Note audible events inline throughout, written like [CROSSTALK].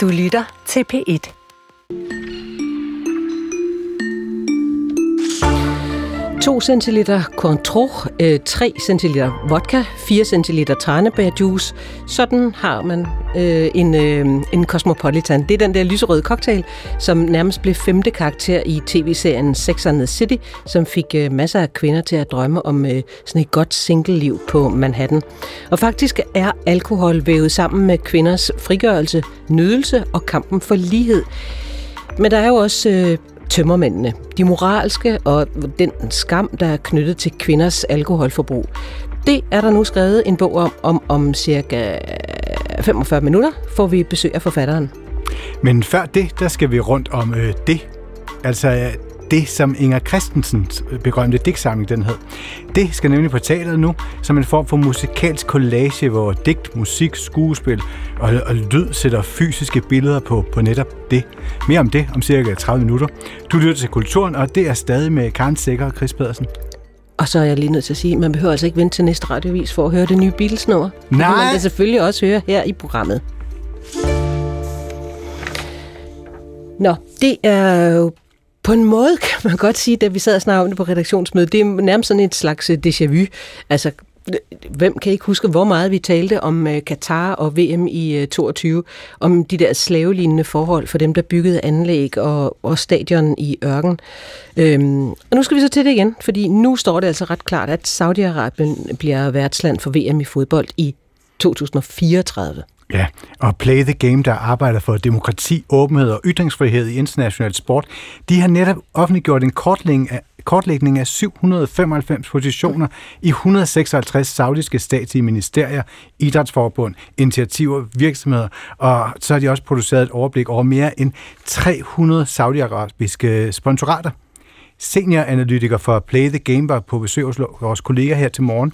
Du lytter til P1. 2 centiliter Cointreau, øh, 3 centiliter vodka, 4 centiliter tranebærjuice. Sådan har man øh, en, øh, en Cosmopolitan. Det er den der lyserøde cocktail, som nærmest blev femte karakter i tv-serien Sex and the City, som fik øh, masser af kvinder til at drømme om øh, sådan et godt single-liv på Manhattan. Og faktisk er alkohol vævet sammen med kvinders frigørelse, nydelse og kampen for lighed. Men der er jo også øh, tømmermændene. De moralske og den skam, der er knyttet til kvinders alkoholforbrug. Det er der nu skrevet en bog om, om, om cirka 45 minutter får vi besøg af forfatteren. Men før det, der skal vi rundt om øh, det. Altså det, som Inger Christensens berømte digtsamling den hed. Det skal nemlig på teateret nu, som en form for musikalsk collage, hvor digt, musik, skuespil og, og lyd sætter fysiske billeder på, på netop det. Mere om det om cirka 30 minutter. Du lytter til Kulturen, og det er stadig med Karen Sikker og Chris Pedersen. Og så er jeg lige nødt til at sige, at man behøver altså ikke vente til næste radiovis for at høre det nye Beatles-nummer. Nej! Det man kan selvfølgelig også høre her i programmet. Nå, det er jo på en måde kan man godt sige, da vi sad og snakkede om det på redaktionsmødet, det er nærmest sådan et slags øh, déjà vu. Altså, øh, hvem kan ikke huske, hvor meget vi talte om øh, Katar og VM i 22, om de der slavelignende forhold for dem, der byggede anlæg og, og stadion i ørken. Øhm, og nu skal vi så til det igen, fordi nu står det altså ret klart, at Saudi-Arabien bliver værtsland for VM i fodbold i 2034. Ja, og Play the Game, der arbejder for demokrati, åbenhed og ytringsfrihed i international sport, de har netop offentliggjort en kortlægning af, kortlægning af 795 positioner i 156 saudiske statslige ministerier, idrætsforbund, initiativer, virksomheder, og så har de også produceret et overblik over mere end 300 saudiarabiske sponsorater. Senioranalytiker for Play the Game var på besøg hos vores kollega her til morgen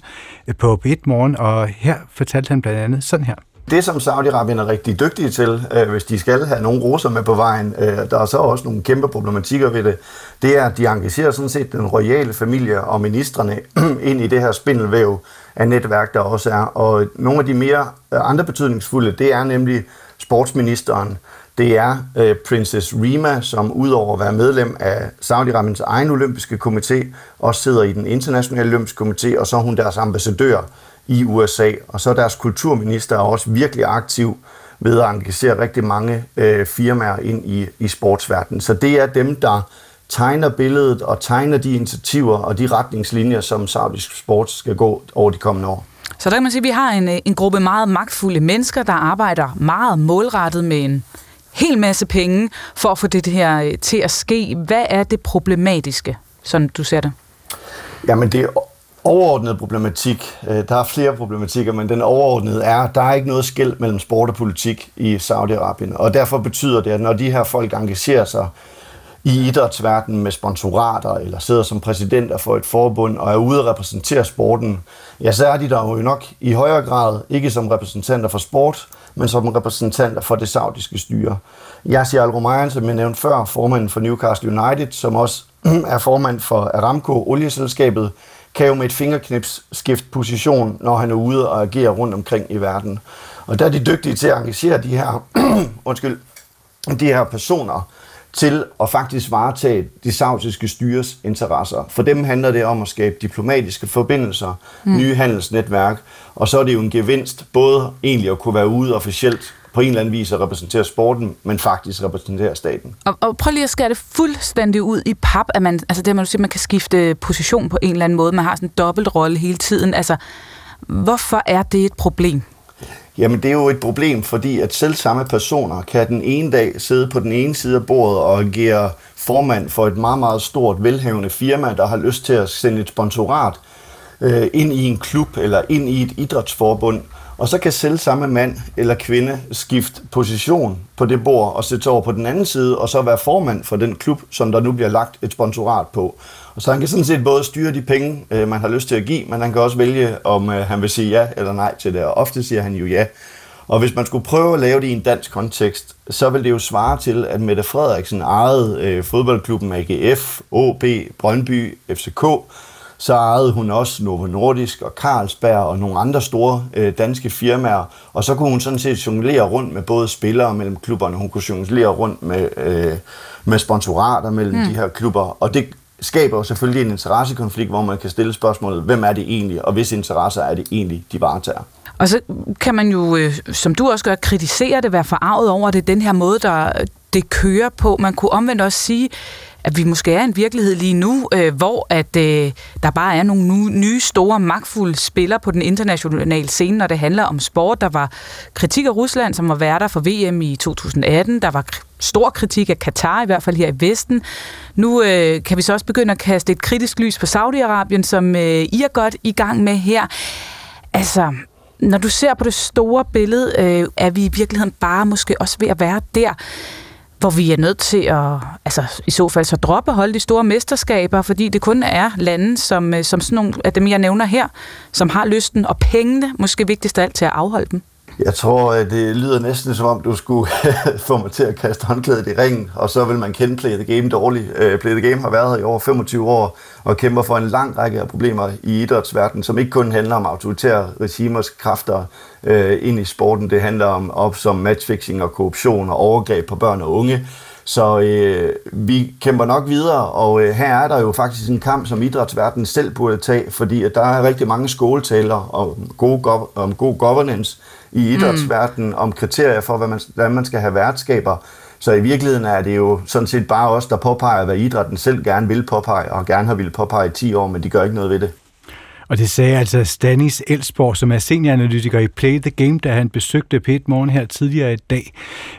på B1 Morgen, og her fortalte han blandt andet sådan her. Det, som Saudi-Arabien er rigtig dygtige til, øh, hvis de skal have nogle roser med på vejen, øh, der er så også nogle kæmpe problematikker ved det, det er, at de engagerer sådan set den royale familie og ministerne [CLEARS THROAT] ind i det her spindelvæv af netværk, der også er. Og nogle af de mere øh, andre betydningsfulde, det er nemlig sportsministeren, det er øh, Princess Rima, som udover at være medlem af Saudi-Arabiens egen olympiske komité, også sidder i den internationale olympiske komité, og så er hun deres ambassadør i USA. Og så er deres kulturminister er også virkelig aktiv ved at engagere rigtig mange øh, firmaer ind i, i sportsverdenen. Så det er dem, der tegner billedet og tegner de initiativer og de retningslinjer, som saudisk sport skal gå over de kommende år. Så der kan man sige, at vi har en, en gruppe meget magtfulde mennesker, der arbejder meget målrettet med en hel masse penge for at få det her øh, til at ske. Hvad er det problematiske, sådan du ser det? Jamen det overordnede problematik, øh, der er flere problematikker, men den overordnede er, at der er ikke noget skæld mellem sport og politik i Saudi-Arabien. Og derfor betyder det, at når de her folk engagerer sig i idrætsverdenen med sponsorater, eller sidder som præsidenter for et forbund og er ude og repræsentere sporten, ja, så er de der jo nok i højere grad ikke som repræsentanter for sport, men som repræsentanter for det saudiske styre. Yassi Al-Romayan, som jeg nævnte før, formanden for Newcastle United, som også [CLEARS THROAT] er formand for Aramco, olieselskabet, kan jo med et fingerknips skifte position, når han er ude og agerer rundt omkring i verden. Og der er de dygtige til at engagere de her, [CLEARS THROAT] undskyld, de her personer til at faktisk varetage de saudiske styres interesser. For dem handler det om at skabe diplomatiske forbindelser, mm. nye handelsnetværk, og så er det jo en gevinst både egentlig at kunne være ude officielt på en eller anden vis at repræsentere sporten, men faktisk repræsentere staten. Og, og prøv lige at skære det fuldstændig ud i pap, at man, altså det, man, siger, man kan skifte position på en eller anden måde. Man har sådan en dobbelt rolle hele tiden. Altså, hvorfor er det et problem? Jamen det er jo et problem, fordi at selv samme personer kan den ene dag sidde på den ene side af bordet og agere formand for et meget, meget stort, velhavende firma, der har lyst til at sende et sponsorat øh, ind i en klub eller ind i et idrætsforbund, og så kan selv samme mand eller kvinde skifte position på det bord og sætte over på den anden side, og så være formand for den klub, som der nu bliver lagt et sponsorat på. Og så han kan sådan set både styre de penge, øh, man har lyst til at give, men han kan også vælge, om øh, han vil sige ja eller nej til det, og ofte siger han jo ja. Og hvis man skulle prøve at lave det i en dansk kontekst, så vil det jo svare til, at Mette Frederiksen ejede øh, fodboldklubben AGF, OB, Brøndby, FCK, så ejede hun også Novo Nordisk og Carlsberg og nogle andre store øh, danske firmaer, og så kunne hun sådan set jonglere rundt med både spillere mellem klubberne, hun kunne jonglere rundt med, øh, med sponsorater mellem mm. de her klubber, og det skaber jo selvfølgelig en interessekonflikt, hvor man kan stille spørgsmålet, hvem er det egentlig, og hvis interesser er det egentlig, de varetager. Og så kan man jo, øh, som du også gør, kritisere det, være forarvet over det, den her måde, der det kører på. Man kunne omvendt også sige, at vi måske er en virkelighed lige nu, øh, hvor at øh, der bare er nogle nye, store, magtfulde spillere på den internationale scene, når det handler om sport. Der var kritik af Rusland, som var værter for VM i 2018. Der var stor kritik af Katar, i hvert fald her i Vesten. Nu øh, kan vi så også begynde at kaste et kritisk lys på Saudi-Arabien, som øh, I er godt i gang med her. Altså, når du ser på det store billede, øh, er vi i virkeligheden bare måske også ved at være der, hvor vi er nødt til at, altså i så fald så droppe holde de store mesterskaber, fordi det kun er lande, som, øh, som sådan nogle af dem, jeg nævner her, som har lysten og pengene, måske vigtigst af alt, til at afholde dem. Jeg tror, at det lyder næsten som om, du skulle [LAUGHS] få mig til at kaste håndklædet i ringen, og så vil man kende Play the Game dårligt. Øh, Play the Game har været her i over 25 år og kæmper for en lang række af problemer i idrætsverdenen, som ikke kun handler om autoritære regimers kræfter øh, ind i sporten. Det handler om op som matchfixing og korruption og overgreb på børn og unge. Så øh, vi kæmper nok videre, og øh, her er der jo faktisk en kamp, som idrætsverdenen selv burde tage, fordi at der er rigtig mange skoletaler om god, om god governance, i mm. idrætsverdenen om kriterier for, hvad man, hvordan man skal have værtskaber. Så i virkeligheden er det jo sådan set bare os, der påpeger, hvad idrætten selv gerne vil påpege, og gerne har ville påpege i 10 år, men de gør ikke noget ved det. Og det sagde altså Stanis Elsborg, som er senioranalytiker i Play the Game, da han besøgte p Morgen her tidligere i dag.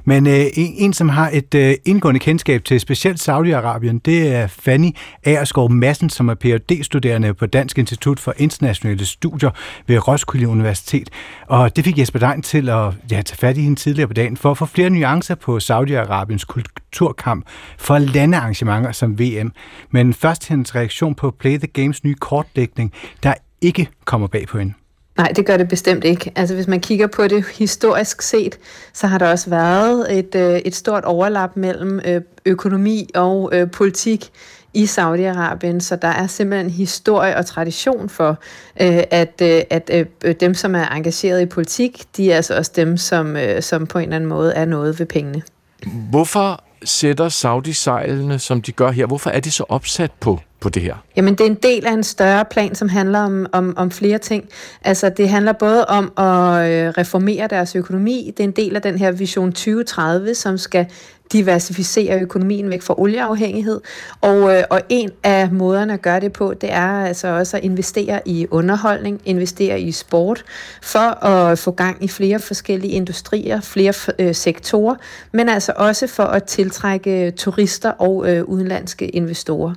Men øh, en, en, som har et øh, indgående kendskab til specielt Saudi-Arabien, det er Fanny Aerskov Madsen, som er Ph.D.-studerende på Dansk Institut for Internationale Studier ved Roskilde Universitet. Og det fik Jesper Dein til at ja, tage fat i hende tidligere på dagen for at få flere nuancer på Saudi-Arabiens kulturkamp for landearrangementer som VM. Men først hendes reaktion på Play the Games nye kortlægning, der ikke kommer bag på hende. Nej, det gør det bestemt ikke. Altså hvis man kigger på det historisk set, så har der også været et, øh, et stort overlap mellem øh, økonomi og øh, politik i Saudi-Arabien, så der er simpelthen historie og tradition for, at, at dem, som er engageret i politik, de er altså også dem, som, som på en eller anden måde er noget ved pengene. Hvorfor sætter Saudi sejlene, som de gør her? Hvorfor er de så opsat på på det her? Jamen, det er en del af en større plan, som handler om, om, om flere ting. Altså, det handler både om at øh, reformere deres økonomi. Det er en del af den her Vision 2030, som skal diversificere økonomien væk fra olieafhængighed. Og, øh, og en af måderne at gøre det på, det er altså også at investere i underholdning, investere i sport, for at få gang i flere forskellige industrier, flere øh, sektorer, men altså også for at tiltrække øh, turister og øh, udenlandske investorer.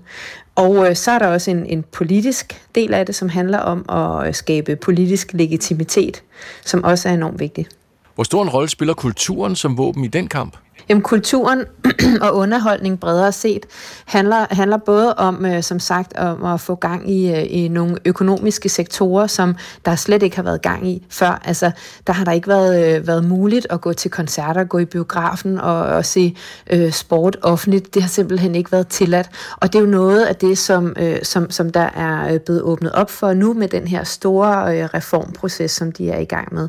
Og øh, så er der også en, en politisk del af det, som handler om at øh, skabe politisk legitimitet, som også er enormt vigtigt. Hvor stor en rolle spiller kulturen som våben i den kamp? Jamen, kulturen [CLEARS THROAT] og underholdning bredere set handler, handler både om, øh, som sagt, om at få gang i, øh, i nogle økonomiske sektorer, som der slet ikke har været gang i før. Altså, der har der ikke været, øh, været muligt at gå til koncerter, gå i biografen og, og se øh, sport offentligt. Det har simpelthen ikke været tilladt. Og det er jo noget af det, som, øh, som, som der er øh, blevet åbnet op for nu med den her store øh, reformproces, som de er i gang med.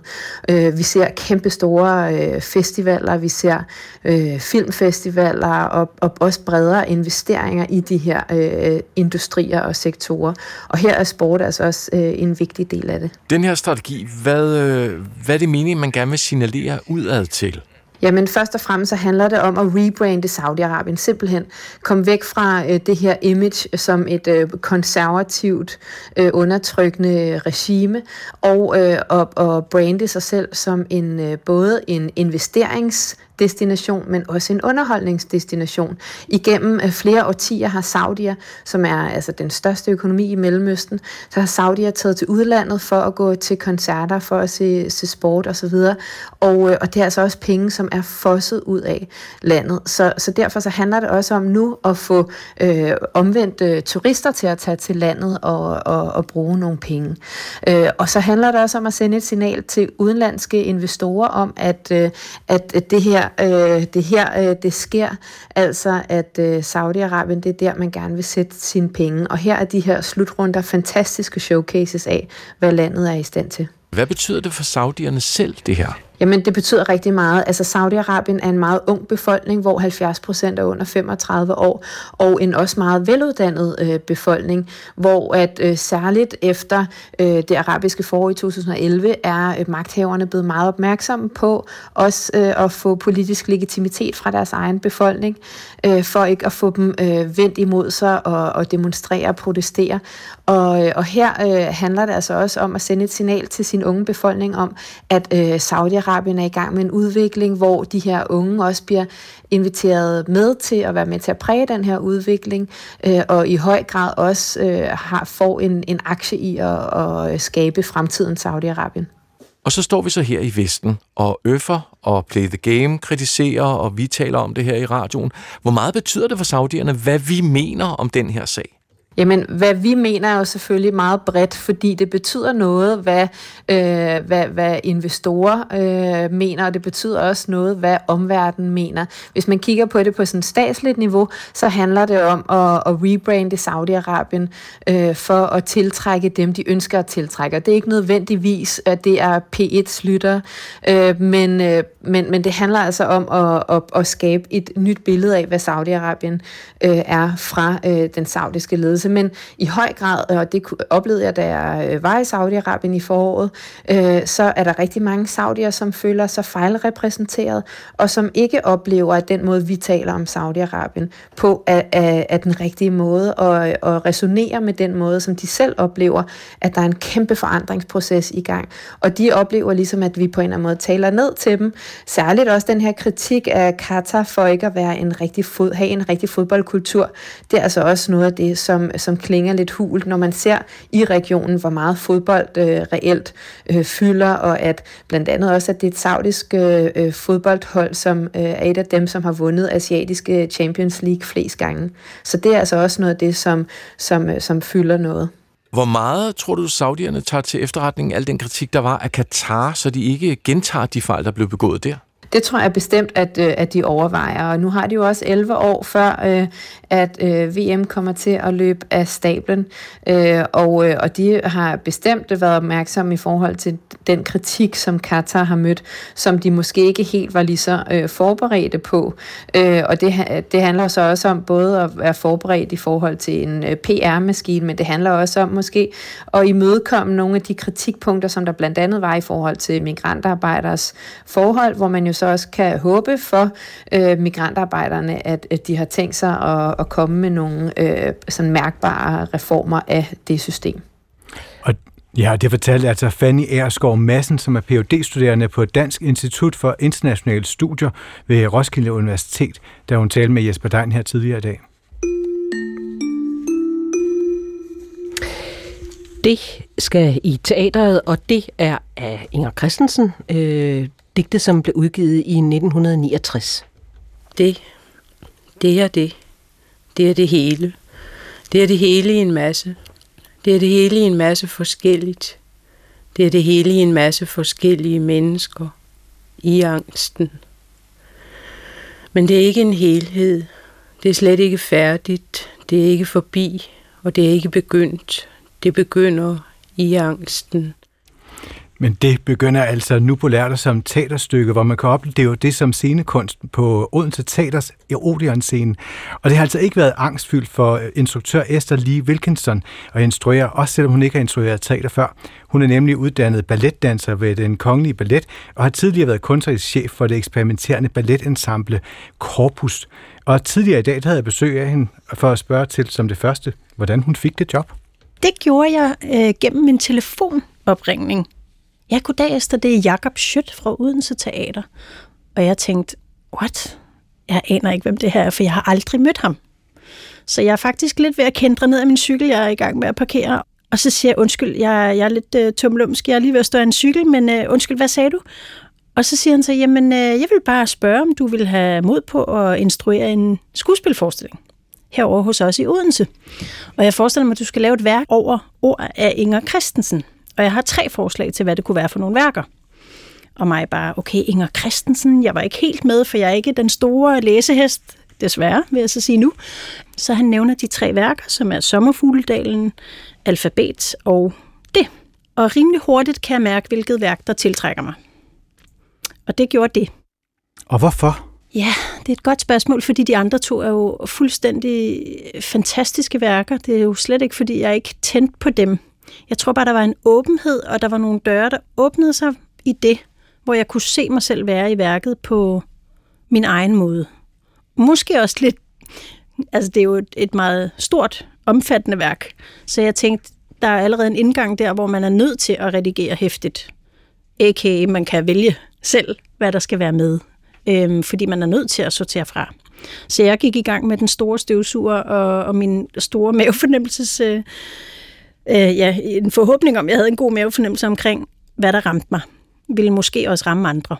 Øh, vi ser kæmpe store øh, festivaler, vi ser øh, filmfestivaler og, og også bredere investeringer i de her øh, industrier og sektorer. Og her er sport altså også øh, en vigtig del af det. Den her strategi, hvad, øh, hvad er det meningen, man gerne vil signalere udad til? Jamen først og fremmest så handler det om at rebrande Saudi-Arabien. Simpelthen komme væk fra øh, det her image som et øh, konservativt, øh, undertrykkende regime, og, øh, og, og brande sig selv som en øh, både en investerings destination, men også en underholdningsdestination. Igennem øh, flere årtier har Saudier, som er altså den største økonomi i Mellemøsten, så har Saudier taget til udlandet for at gå til koncerter, for at se, se sport osv. Og, og, øh, og det er altså også penge, som er fosset ud af landet. Så, så derfor så handler det også om nu at få øh, omvendt øh, turister til at tage til landet og, og, og bruge nogle penge. Øh, og så handler det også om at sende et signal til udenlandske investorer om, at, øh, at det her her, øh, det her øh, det sker, altså at øh, Saudi-Arabien, det er der, man gerne vil sætte sine penge. Og her er de her slutrunder fantastiske showcases af, hvad landet er i stand til. Hvad betyder det for saudierne selv, det her? Jamen, det betyder rigtig meget. Altså, Saudi-Arabien er en meget ung befolkning, hvor 70 procent er under 35 år, og en også meget veluddannet øh, befolkning, hvor at øh, særligt efter øh, det arabiske forår i 2011 er øh, magthaverne blevet meget opmærksomme på også øh, at få politisk legitimitet fra deres egen befolkning, øh, for ikke at få dem øh, vendt imod sig og, og demonstrere og protestere. Og, øh, og her øh, handler det altså også om at sende et signal til sin unge befolkning om, at øh, Saudi-Arabien er i gang med en udvikling, hvor de her unge også bliver inviteret med til at være med til at præge den her udvikling, øh, og i høj grad også øh, har, får en, en aktie i at, at skabe fremtiden Saudi-Arabien. Og så står vi så her i Vesten og øffer og play the game, kritiserer, og vi taler om det her i radioen. Hvor meget betyder det for saudierne, hvad vi mener om den her sag? Jamen, hvad vi mener er jo selvfølgelig meget bredt, fordi det betyder noget, hvad, øh, hvad, hvad investorer øh, mener, og det betyder også noget, hvad omverdenen mener. Hvis man kigger på det på sådan statsligt niveau, så handler det om at, at rebrande Saudi-Arabien øh, for at tiltrække dem, de ønsker at tiltrække. Og det er ikke nødvendigvis, at det er P1's lytter, øh, men, øh, men, men det handler altså om at, at, at skabe et nyt billede af, hvad Saudi-Arabien øh, er fra øh, den saudiske ledelse ledelse, men i høj grad, og det oplevede jeg, da jeg øh, var i Saudi-Arabien i foråret, øh, så er der rigtig mange saudier, som føler sig fejlrepræsenteret, og som ikke oplever, at den måde, vi taler om Saudi-Arabien på, er, er, er den rigtige måde, og, og resonerer med den måde, som de selv oplever, at der er en kæmpe forandringsproces i gang. Og de oplever ligesom, at vi på en eller anden måde taler ned til dem. Særligt også den her kritik af Qatar for ikke at være en rigtig fod, have en rigtig fodboldkultur. Det er altså også noget af det, som, som klinger lidt hult, når man ser i regionen, hvor meget fodbold øh, reelt øh, fylder, og at blandt andet også, at det er et saudisk øh, øh, fodboldhold, som øh, er et af dem, som har vundet asiatiske Champions League flest gange. Så det er altså også noget af det, som, som, øh, som fylder noget. Hvor meget tror du, saudierne tager til efterretning al den kritik, der var af Katar, så de ikke gentager de fejl, der blev begået der? Det tror jeg bestemt, at, øh, at de overvejer. Og nu har de jo også 11 år før, øh, at øh, VM kommer til at løbe af stablen. Øh, og, øh, og de har bestemt været opmærksomme i forhold til den kritik, som Qatar har mødt, som de måske ikke helt var lige så øh, forberedte på. Og det, det handler så også om både at være forberedt i forhold til en PR-maskine, men det handler også om måske at imødekomme nogle af de kritikpunkter, som der blandt andet var i forhold til migrantarbejderes forhold, hvor man jo så også kan håbe for øh, migrantarbejderne, at, at de har tænkt sig at, at komme med nogle øh, sådan mærkbare reformer af det system. Og Ja, det fortalte altså Fanny Erskov Madsen, som er phd studerende på Dansk Institut for Internationale Studier ved Roskilde Universitet, da hun talte med Jesper Dein her tidligere i dag. Det skal i teateret, og det er af Inger Christensen. Øh, digte, som blev udgivet i 1969. Det, det er det. Det er det hele. Det er det hele i en masse. Det er det hele i en masse forskelligt. Det er det hele i en masse forskellige mennesker. I angsten. Men det er ikke en helhed. Det er slet ikke færdigt. Det er ikke forbi. Og det er ikke begyndt. Det begynder i angsten. Men det begynder altså nu på lærter som teaterstykke, hvor man kan opleve det som scenekunst på Odense Teaters Odeon-scene. Og det har altså ikke været angstfyldt for øh, instruktør Esther Lee Wilkinson at instruere, også selvom hun ikke har instrueret teater før. Hun er nemlig uddannet balletdanser ved den kongelige ballet, og har tidligere været kunstnerisk chef for det eksperimenterende balletensemble Corpus. Og tidligere i dag havde jeg besøg af hende for at spørge til som det første, hvordan hun fik det job. Det gjorde jeg øh, gennem min telefonopringning Ja, goddag Esther, det er Jakob Schødt fra Odense Teater. Og jeg tænkte, what? Jeg aner ikke, hvem det her er, for jeg har aldrig mødt ham. Så jeg er faktisk lidt ved at kendre ned af min cykel, jeg er i gang med at parkere. Og så siger jeg, undskyld, jeg, jeg er lidt øh, tumlumsk, jeg er lige ved at stå af en cykel, men øh, undskyld, hvad sagde du? Og så siger han så, jamen, øh, jeg vil bare spørge, om du vil have mod på at instruere en skuespilforestilling herover hos os i Odense. Og jeg forestiller mig, at du skal lave et værk over ord af Inger Christensen. Og jeg har tre forslag til, hvad det kunne være for nogle værker. og mig bare, okay, Inger Christensen, jeg var ikke helt med, for jeg er ikke den store læsehest, desværre, vil jeg så sige nu. Så han nævner de tre værker, som er Sommerfugledalen, Alfabet og det. Og rimelig hurtigt kan jeg mærke, hvilket værk, der tiltrækker mig. Og det gjorde det. Og hvorfor? Ja, det er et godt spørgsmål, fordi de andre to er jo fuldstændig fantastiske værker. Det er jo slet ikke, fordi jeg ikke tændte på dem. Jeg tror bare, der var en åbenhed, og der var nogle døre, der åbnede sig i det, hvor jeg kunne se mig selv være i værket på min egen måde. Måske også lidt, altså det er jo et, et meget stort, omfattende værk, så jeg tænkte, der er allerede en indgang der, hvor man er nødt til at redigere hæftigt. A.k.a. man kan vælge selv, hvad der skal være med, øhm, fordi man er nødt til at sortere fra. Så jeg gik i gang med den store støvsuger og, og min store mavefornemmelses... Øh, øh, ja, en forhåbning om, jeg havde en god mavefornemmelse omkring, hvad der ramte mig, ville måske også ramme andre.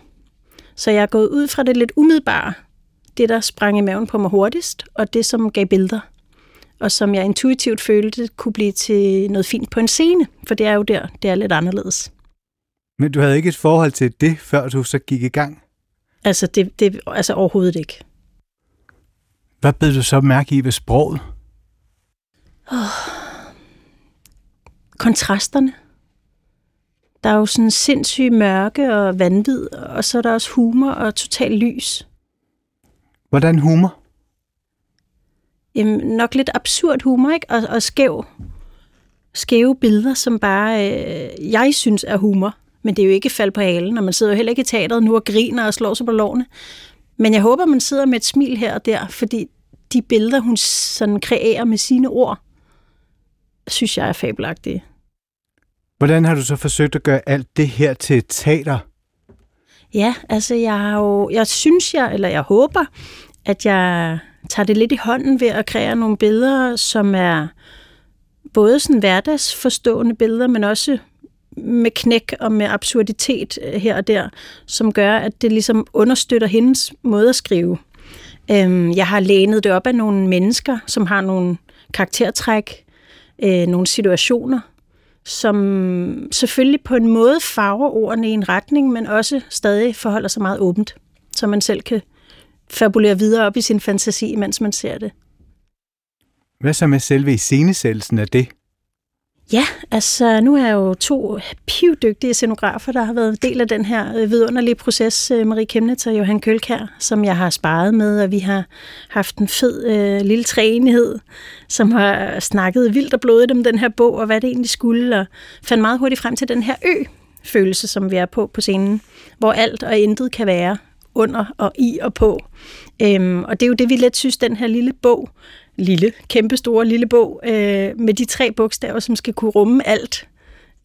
Så jeg er gået ud fra det lidt umiddelbare, det der sprang i maven på mig hurtigst, og det som gav billeder, og som jeg intuitivt følte kunne blive til noget fint på en scene, for det er jo der, det er lidt anderledes. Men du havde ikke et forhold til det, før du så gik i gang? Altså, det, det, altså overhovedet ikke. Hvad blev du så mærke i ved sproget? Oh. Kontrasterne. Der er jo sådan sindssyg mørke og vanvid, og så er der også humor og total lys. Hvordan humor? Jamen, nok lidt absurd humor, ikke? Og, og skæv, skæve billeder, som bare øh, jeg synes er humor. Men det er jo ikke fald på halen, og man sidder jo heller ikke i teateret nu og griner og slår sig på lårene. Men jeg håber, man sidder med et smil her og der, fordi de billeder, hun sådan kreerer med sine ord, synes jeg er fabelagtige. Hvordan har du så forsøgt at gøre alt det her til teater? Ja, altså jeg har jo, jeg synes jeg, eller jeg håber, at jeg tager det lidt i hånden ved at kreere nogle billeder, som er både sådan hverdagsforstående billeder, men også med knæk og med absurditet øh, her og der, som gør, at det ligesom understøtter hendes måde at skrive. Øhm, jeg har lænet det op af nogle mennesker, som har nogle karaktertræk, øh, nogle situationer, som selvfølgelig på en måde farver ordene i en retning, men også stadig forholder sig meget åbent, så man selv kan fabulere videre op i sin fantasi, mens man ser det. Hvad så med selve iscenesættelsen af det? Ja, altså nu er jeg jo to pivdygtige scenografer, der har været del af den her øh, vidunderlige proces, øh, Marie Kemnitz og Johan Kølkær, som jeg har sparet med, og vi har haft en fed øh, lille træenighed, som har snakket vildt og blodigt om den her bog, og hvad det egentlig skulle, og fandt meget hurtigt frem til den her ø-følelse, som vi er på på scenen, hvor alt og intet kan være under og i og på. Øhm, og det er jo det, vi let synes, den her lille bog lille, kæmpe store lille bog øh, med de tre bogstaver, som skal kunne rumme alt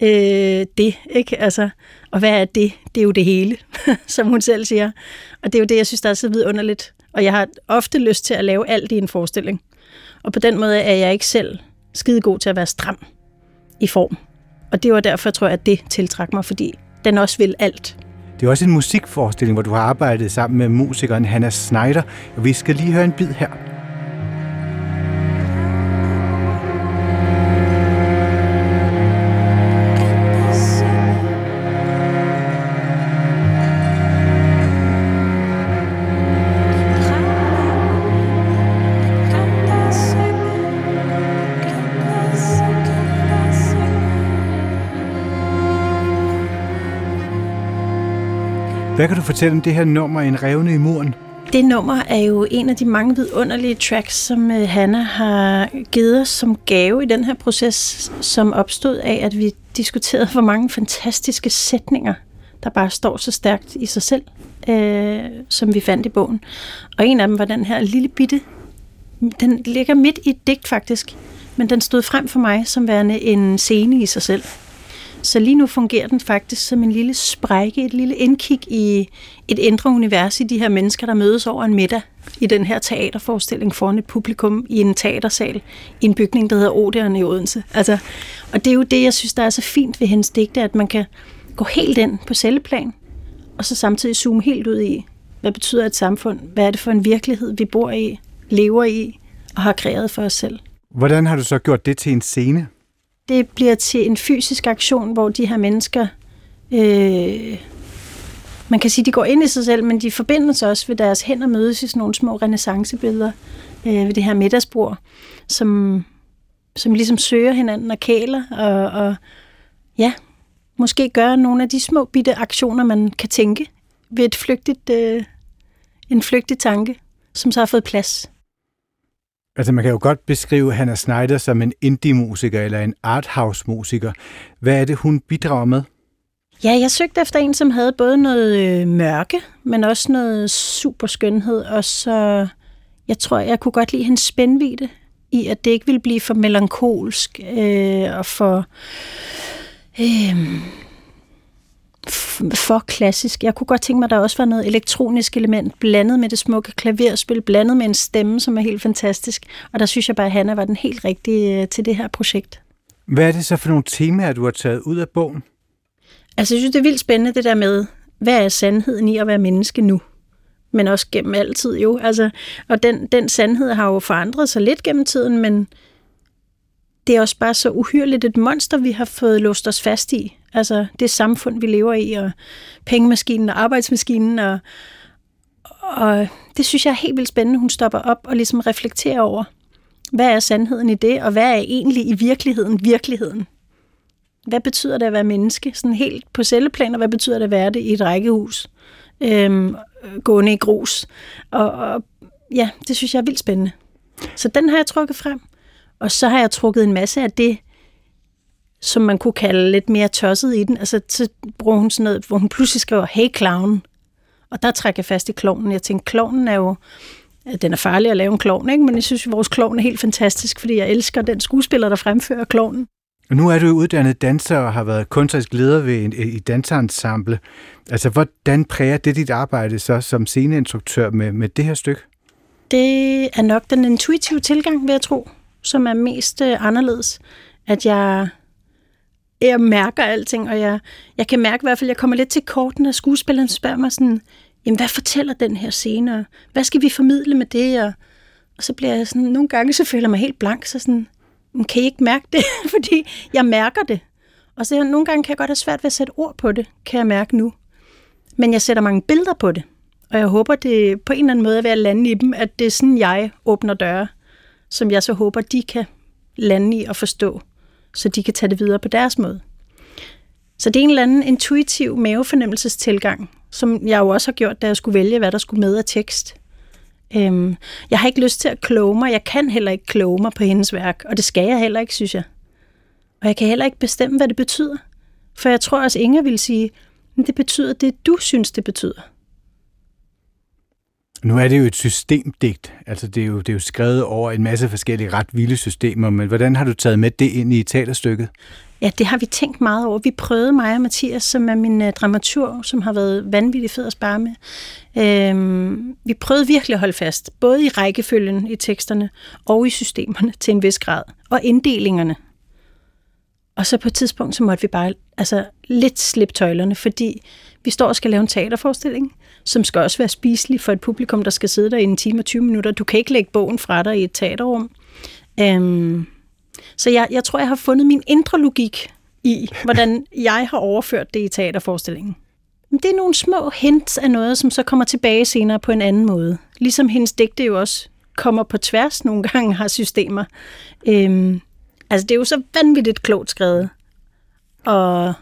øh, det. Ikke? Altså, og hvad er det? Det er jo det hele, [LAUGHS] som hun selv siger. Og det er jo det, jeg synes, der er så vidunderligt. Og jeg har ofte lyst til at lave alt i en forestilling. Og på den måde er jeg ikke selv skide god til at være stram i form. Og det var derfor, tror jeg, at det tiltrak mig, fordi den også vil alt. Det er også en musikforestilling, hvor du har arbejdet sammen med musikeren Hannah Schneider, og vi skal lige høre en bid her. Hvad kan du fortælle om det her nummer, En revne i muren? Det nummer er jo en af de mange vidunderlige tracks, som øh, Hanna har givet os som gave i den her proces, som opstod af, at vi diskuterede, hvor mange fantastiske sætninger, der bare står så stærkt i sig selv, øh, som vi fandt i bogen. Og en af dem var den her lille bitte, den ligger midt i et digt faktisk, men den stod frem for mig som værende en scene i sig selv. Så lige nu fungerer den faktisk som en lille sprække, et lille indkig i et indre univers i de her mennesker, der mødes over en middag i den her teaterforestilling foran et publikum i en teatersal i en bygning, der hedder Odeon i Odense. Altså, og det er jo det, jeg synes, der er så fint ved hendes digte, at man kan gå helt ind på celleplan, og så samtidig zoome helt ud i, hvad betyder et samfund? Hvad er det for en virkelighed, vi bor i, lever i og har kreeret for os selv? Hvordan har du så gjort det til en scene? Det bliver til en fysisk aktion, hvor de her mennesker øh, man kan sige, de går ind i sig selv, men de forbinder sig også ved deres hænder mødes i sådan nogle små renaissancebilleder øh, ved det her middagsbord, som, som ligesom søger hinanden og kæler, og, og ja, måske gør nogle af de små bitte aktioner, man kan tænke ved et flygtigt, øh, en flygtig tanke, som så har fået plads. Altså man kan jo godt beskrive Hannah Snyder som en indie-musiker eller en arthouse-musiker. Hvad er det, hun bidrager med? Ja, jeg søgte efter en, som havde både noget øh, mørke, men også noget super skønhed, og så, jeg tror, jeg kunne godt lide hendes spændvide i, at det ikke ville blive for melankolsk øh, og for... Øh, for klassisk. Jeg kunne godt tænke mig, at der også var noget elektronisk element, blandet med det smukke klaverspil, blandet med en stemme, som er helt fantastisk. Og der synes jeg bare, at Hanna var den helt rigtige øh, til det her projekt. Hvad er det så for nogle temaer, du har taget ud af bogen? Altså, jeg synes, det er vildt spændende, det der med, hvad er sandheden i at være menneske nu? Men også gennem altid jo. Altså, og den, den sandhed har jo forandret sig lidt gennem tiden, men det er også bare så uhyrligt et monster, vi har fået låst os fast i. Altså det samfund, vi lever i, og pengemaskinen og arbejdsmaskinen, og, og det synes jeg er helt vildt spændende, hun stopper op og ligesom reflekterer over, hvad er sandheden i det, og hvad er egentlig i virkeligheden virkeligheden? Hvad betyder det at være menneske? Sådan helt på celleplan, og hvad betyder det at være det i et rækkehus? Øhm, gående i grus. Og, og ja, det synes jeg er vildt spændende. Så den har jeg trukket frem. Og så har jeg trukket en masse af det, som man kunne kalde lidt mere tosset i den. Altså, så bruger hun sådan noget, hvor hun pludselig skriver, hey clown. Og der trækker jeg fast i klovnen. Jeg tænkte, klovnen er jo, den er farlig at lave en klovn, ikke? men jeg synes, at vores klovn er helt fantastisk, fordi jeg elsker den skuespiller, der fremfører klovnen. Nu er du uddannet danser og har været kunstnerisk leder ved en, i danserensemble. Altså, hvordan præger det dit arbejde så som sceneinstruktør med, med det her stykke? Det er nok den intuitive tilgang, vil jeg tro, som er mest øh, anderledes. At jeg jeg mærker alting, og jeg, jeg kan mærke i hvert fald, at jeg kommer lidt til korten, når skuespilleren spørger mig sådan, jamen hvad fortæller den her scene, og hvad skal vi formidle med det, og, og så bliver jeg sådan, nogle gange så føler jeg mig helt blank, så sådan, kan I ikke mærke det? [LAUGHS] Fordi jeg mærker det. Og så nogle gange kan jeg godt have svært ved at sætte ord på det, kan jeg mærke nu. Men jeg sætter mange billeder på det, og jeg håber, det på en eller anden måde er ved at lande i dem, at det er sådan, jeg åbner døre, som jeg så håber, de kan lande i og forstå så de kan tage det videre på deres måde. Så det er en eller anden intuitiv mavefornemmelsestilgang, som jeg jo også har gjort, da jeg skulle vælge, hvad der skulle med af tekst. Øhm, jeg har ikke lyst til at kloge mig. Jeg kan heller ikke kloge mig på hendes værk, og det skal jeg heller ikke, synes jeg. Og jeg kan heller ikke bestemme, hvad det betyder. For jeg tror også, Inger vil sige, det betyder det, du synes, det betyder. Nu er det jo et systemdigt, altså det er, jo, det er jo skrevet over en masse forskellige ret vilde systemer, men hvordan har du taget med det ind i teaterstykket? Ja, det har vi tænkt meget over. Vi prøvede mig og Mathias, som er min uh, dramaturg, som har været vanvittigt fed at spare med. Øhm, vi prøvede virkelig at holde fast, både i rækkefølgen i teksterne og i systemerne til en vis grad, og inddelingerne. Og så på et tidspunkt, så måtte vi bare altså, lidt slippe tøjlerne, fordi vi står og skal lave en teaterforestilling, som skal også være spiselig for et publikum, der skal sidde der i en time og 20 minutter. Du kan ikke lægge bogen fra dig i et teaterrum. Øhm, så jeg, jeg tror, jeg har fundet min indre logik i, hvordan [LAUGHS] jeg har overført det i teaterforestillingen. Det er nogle små hints af noget, som så kommer tilbage senere på en anden måde. Ligesom hendes digte jo også kommer på tværs nogle gange har systemer. Øhm, altså, det er jo så vanvittigt klogt skrevet. Og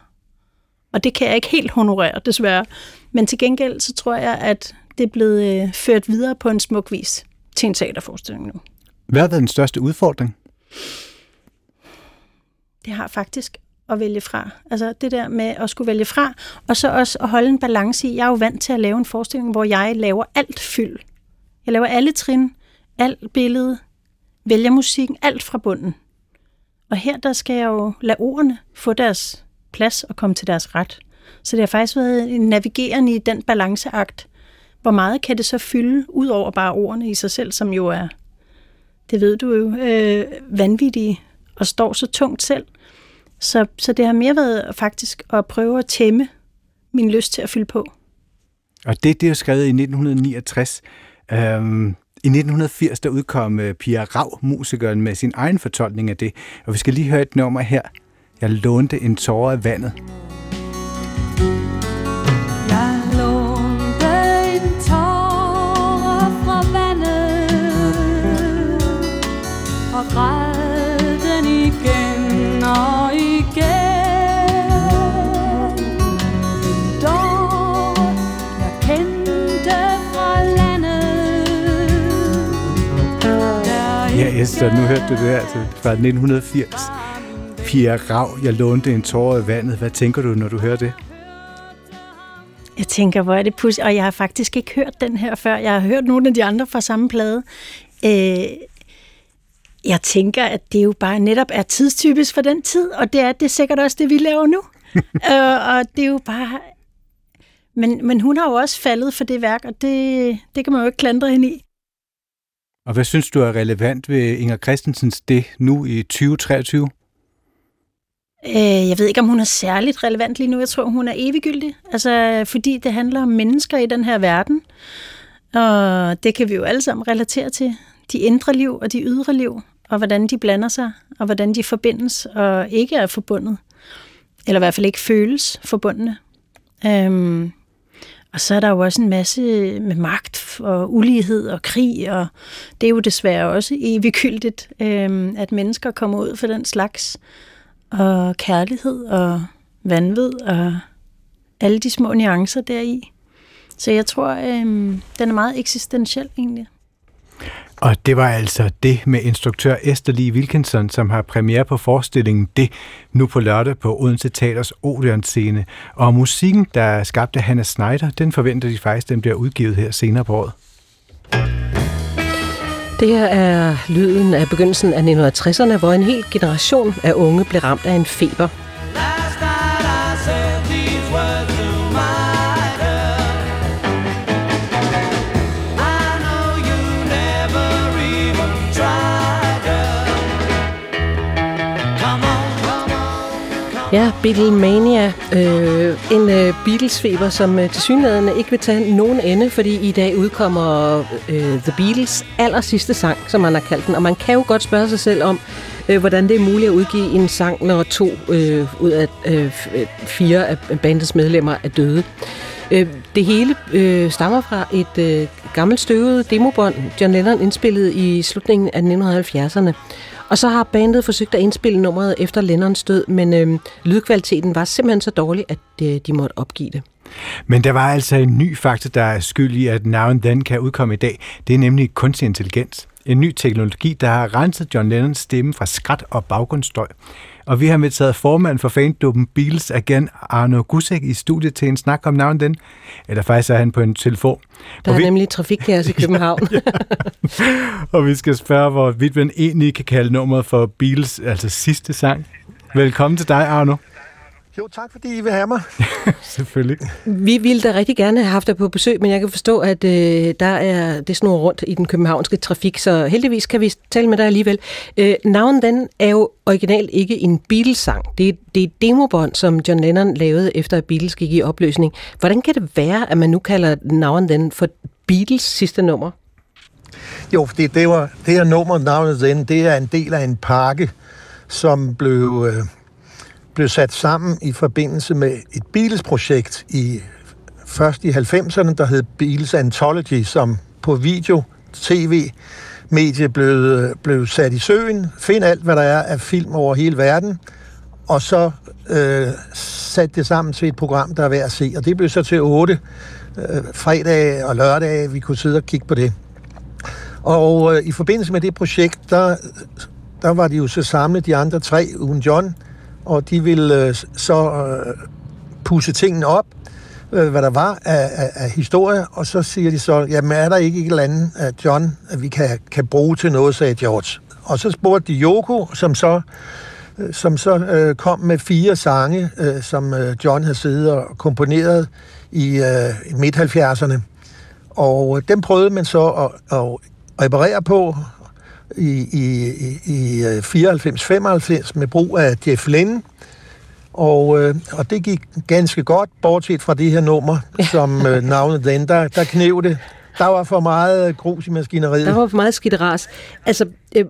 og det kan jeg ikke helt honorere, desværre. Men til gengæld, så tror jeg, at det er blevet øh, ført videre på en smuk vis til en teaterforestilling nu. Hvad har været den største udfordring? Det har faktisk at vælge fra. Altså det der med at skulle vælge fra, og så også at holde en balance i. Jeg er jo vant til at lave en forestilling, hvor jeg laver alt fyld. Jeg laver alle trin, alt billede, vælger musikken, alt fra bunden. Og her der skal jeg jo lade ordene få deres plads og komme til deres ret. Så det har faktisk været navigerende i den balanceakt. Hvor meget kan det så fylde, ud over bare ordene i sig selv, som jo er, det ved du jo, øh, vanvittige og står så tungt selv. Så, så det har mere været faktisk at prøve at tæmme min lyst til at fylde på. Og det, det er skrevet i 1969. Øhm, I 1980 der udkom øh, Pia Rav, musikeren, med sin egen fortolkning af det. Og vi skal lige høre et nummer her. Jeg lånte en tårer af vandet. Jeg lånte en tårer vandet og græd igen og igen. Dog jeg kendte fra. Ja, yes, så nu hørte du det her altså, fra 1980. Pia Rav, jeg lånte en tårer i vandet. Hvad tænker du, når du hører det? Jeg tænker, hvor er det pudsigt, og jeg har faktisk ikke hørt den her før. Jeg har hørt nogle af de andre fra samme plade. Øh, jeg tænker, at det jo bare netop er tidstypisk for den tid, og det er det er sikkert også det, vi laver nu. [LAUGHS] øh, og det er jo bare... Men, men hun har jo også faldet for det værk, og det, det kan man jo ikke klandre hende i. Og hvad synes du er relevant ved Inger Christensens det nu i 2023? Øh, jeg ved ikke, om hun er særligt relevant lige nu. Jeg tror, hun er eviggyldig. Altså, fordi det handler om mennesker i den her verden. Og det kan vi jo alle sammen relatere til. De indre liv og de ydre liv. Og hvordan de blander sig. Og hvordan de forbindes og ikke er forbundet. Eller i hvert fald ikke føles forbundne. Øhm, og så er der jo også en masse med magt og ulighed og krig, og det er jo desværre også eviggyldigt, øhm, at mennesker kommer ud for den slags og kærlighed og vanvid og alle de små nuancer deri. Så jeg tror, øhm, den er meget eksistentiel egentlig. Og det var altså det med instruktør Esther Lee Wilkinson, som har premiere på forestillingen Det nu på lørdag på Odense Teaters Odeon scene. Og musikken, der skabte skabt Hannah Snyder, den forventer de faktisk, den bliver udgivet her senere på året. Det her er lyden af begyndelsen af 1960'erne, hvor en hel generation af unge blev ramt af en feber. Ja, Beatlemania. Øh, en øh, Beatles-feber, som øh, til synligheden ikke vil tage nogen ende, fordi i dag udkommer øh, The Beatles aller sidste sang, som man har kaldt den. Og man kan jo godt spørge sig selv om, øh, hvordan det er muligt at udgive en sang, når to øh, ud af øh, øh fire af bandets medlemmer er døde. Øh, det hele øh, stammer fra et øh, gammelt støvet demobånd, John Lennon indspillede i slutningen af 1970'erne. Og så har bandet forsøgt at indspille nummeret efter Lennons død, men øh, lydkvaliteten var simpelthen så dårlig, at øh, de måtte opgive det. Men der var altså en ny faktor, der er skyld i, at Now and Then kan udkomme i dag. Det er nemlig kunstig intelligens. En ny teknologi, der har renset John Lennons stemme fra skrat og baggrundsstøj. Og vi har med taget formand for fandubben Beatles igen, Arno Gusek, i studiet til en snak om navn den. Eller faktisk er han på en telefon. Der er vi... nemlig trafikkaos i [LAUGHS] København. [LAUGHS] ja. og vi skal spørge, hvorvidt man egentlig kan kalde nummeret for Beatles, altså sidste sang. Velkommen til dig, Arno. Jo, tak fordi I vil have mig. [LAUGHS] Selvfølgelig. Vi ville da rigtig gerne have haft dig på besøg, men jeg kan forstå, at øh, der er det snor rundt i den københavnske trafik, så heldigvis kan vi tale med dig alligevel. Øh, navnet den er jo originalt ikke en Beatles-sang. Det er, det er et demobånd, som John Lennon lavede efter at Beatles gik i opløsning. Hvordan kan det være, at man nu kalder navnet den for Beatles sidste nummer? Jo, det, det, var, det her nummer, navnet den, det er en del af en pakke, som blev... Øh, blev sat sammen i forbindelse med et Beatles-projekt i først i 90'erne, der hed Beatles Anthology, som på video, tv, medie blev, blev sat i søen. Find alt, hvad der er af film over hele verden, og så øh, sat det sammen til et program, der er værd at se. Og det blev så til 8 øh, fredag og lørdag, vi kunne sidde og kigge på det. Og øh, i forbindelse med det projekt, der, der var de jo så samlet, de andre tre, uden John, og de ville øh, så øh, pusse tingene op, øh, hvad der var af, af, af historie, og så siger de så, jamen er der ikke et eller andet, at John, at vi kan, kan bruge til noget, sagde George. Og så spurgte de Yoko, som så øh, som så øh, kom med fire sange, øh, som øh, John havde siddet og komponeret i øh, midt-70'erne. Og øh, dem prøvede man så at, at reparere på i, i, i 94-95 øh, med brug af Jeff Lynne. Og, øh, og det gik ganske godt, bortset fra det her nummer, som øh, navnet den, der, der knæv det. Der var for meget grus i maskineriet. Der var for meget skidteras. Altså, øh,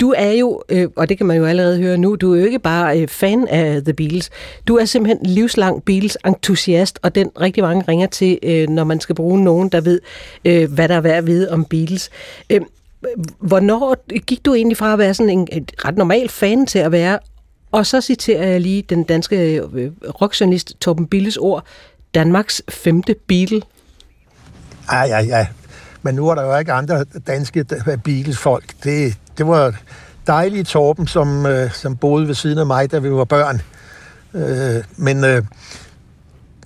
du er jo, øh, og det kan man jo allerede høre nu, du er jo ikke bare øh, fan af The Beatles. Du er simpelthen livslang Beatles-entusiast, og den rigtig mange ringer til, øh, når man skal bruge nogen, der ved, øh, hvad der er værd at vide om Beatles. Øh, Hvornår gik du egentlig fra at være sådan en ret normal fan til at være, og så citerer jeg lige den danske øh, rockjournalist Torben Billes ord, Danmarks femte Beatle. Ej, ja, ja. Men nu er der jo ikke andre danske øh, Beatles-folk. Det, det var dejlige Torben, som, øh, som boede ved siden af mig, da vi var børn. Øh, men øh,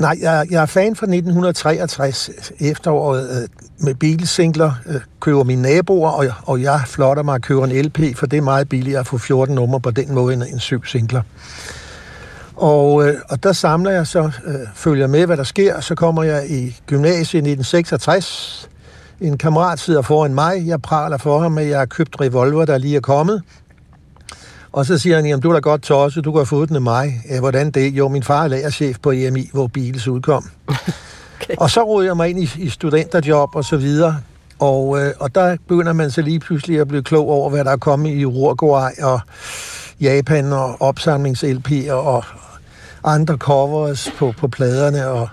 nej, jeg, jeg er fan fra 1963 øh, efteråret med bilsingler, Øh, køber mine naboer, og, og jeg flotter mig at købe en LP, for det er meget billigere at få 14 numre på den måde end en syv singler. Og, øh, og der samler jeg så, øh, følger med, hvad der sker, så kommer jeg i gymnasiet i 1966. En kammerat sidder foran mig, jeg praler for ham, at jeg har købt revolver, der lige er kommet. Og så siger han, jamen du er da godt tosset, du kan få den af mig. Ja, hvordan det? Jo, min far er lagerchef på EMI, hvor Beatles udkom. [LAUGHS] okay. Og så råder jeg mig ind i, i studenterjob og så videre. Og, øh, og der begynder man så lige pludselig at blive klog over, hvad der er kommet i Uruguay og Japan og opsamlings-LP og, andre covers på, på pladerne, og,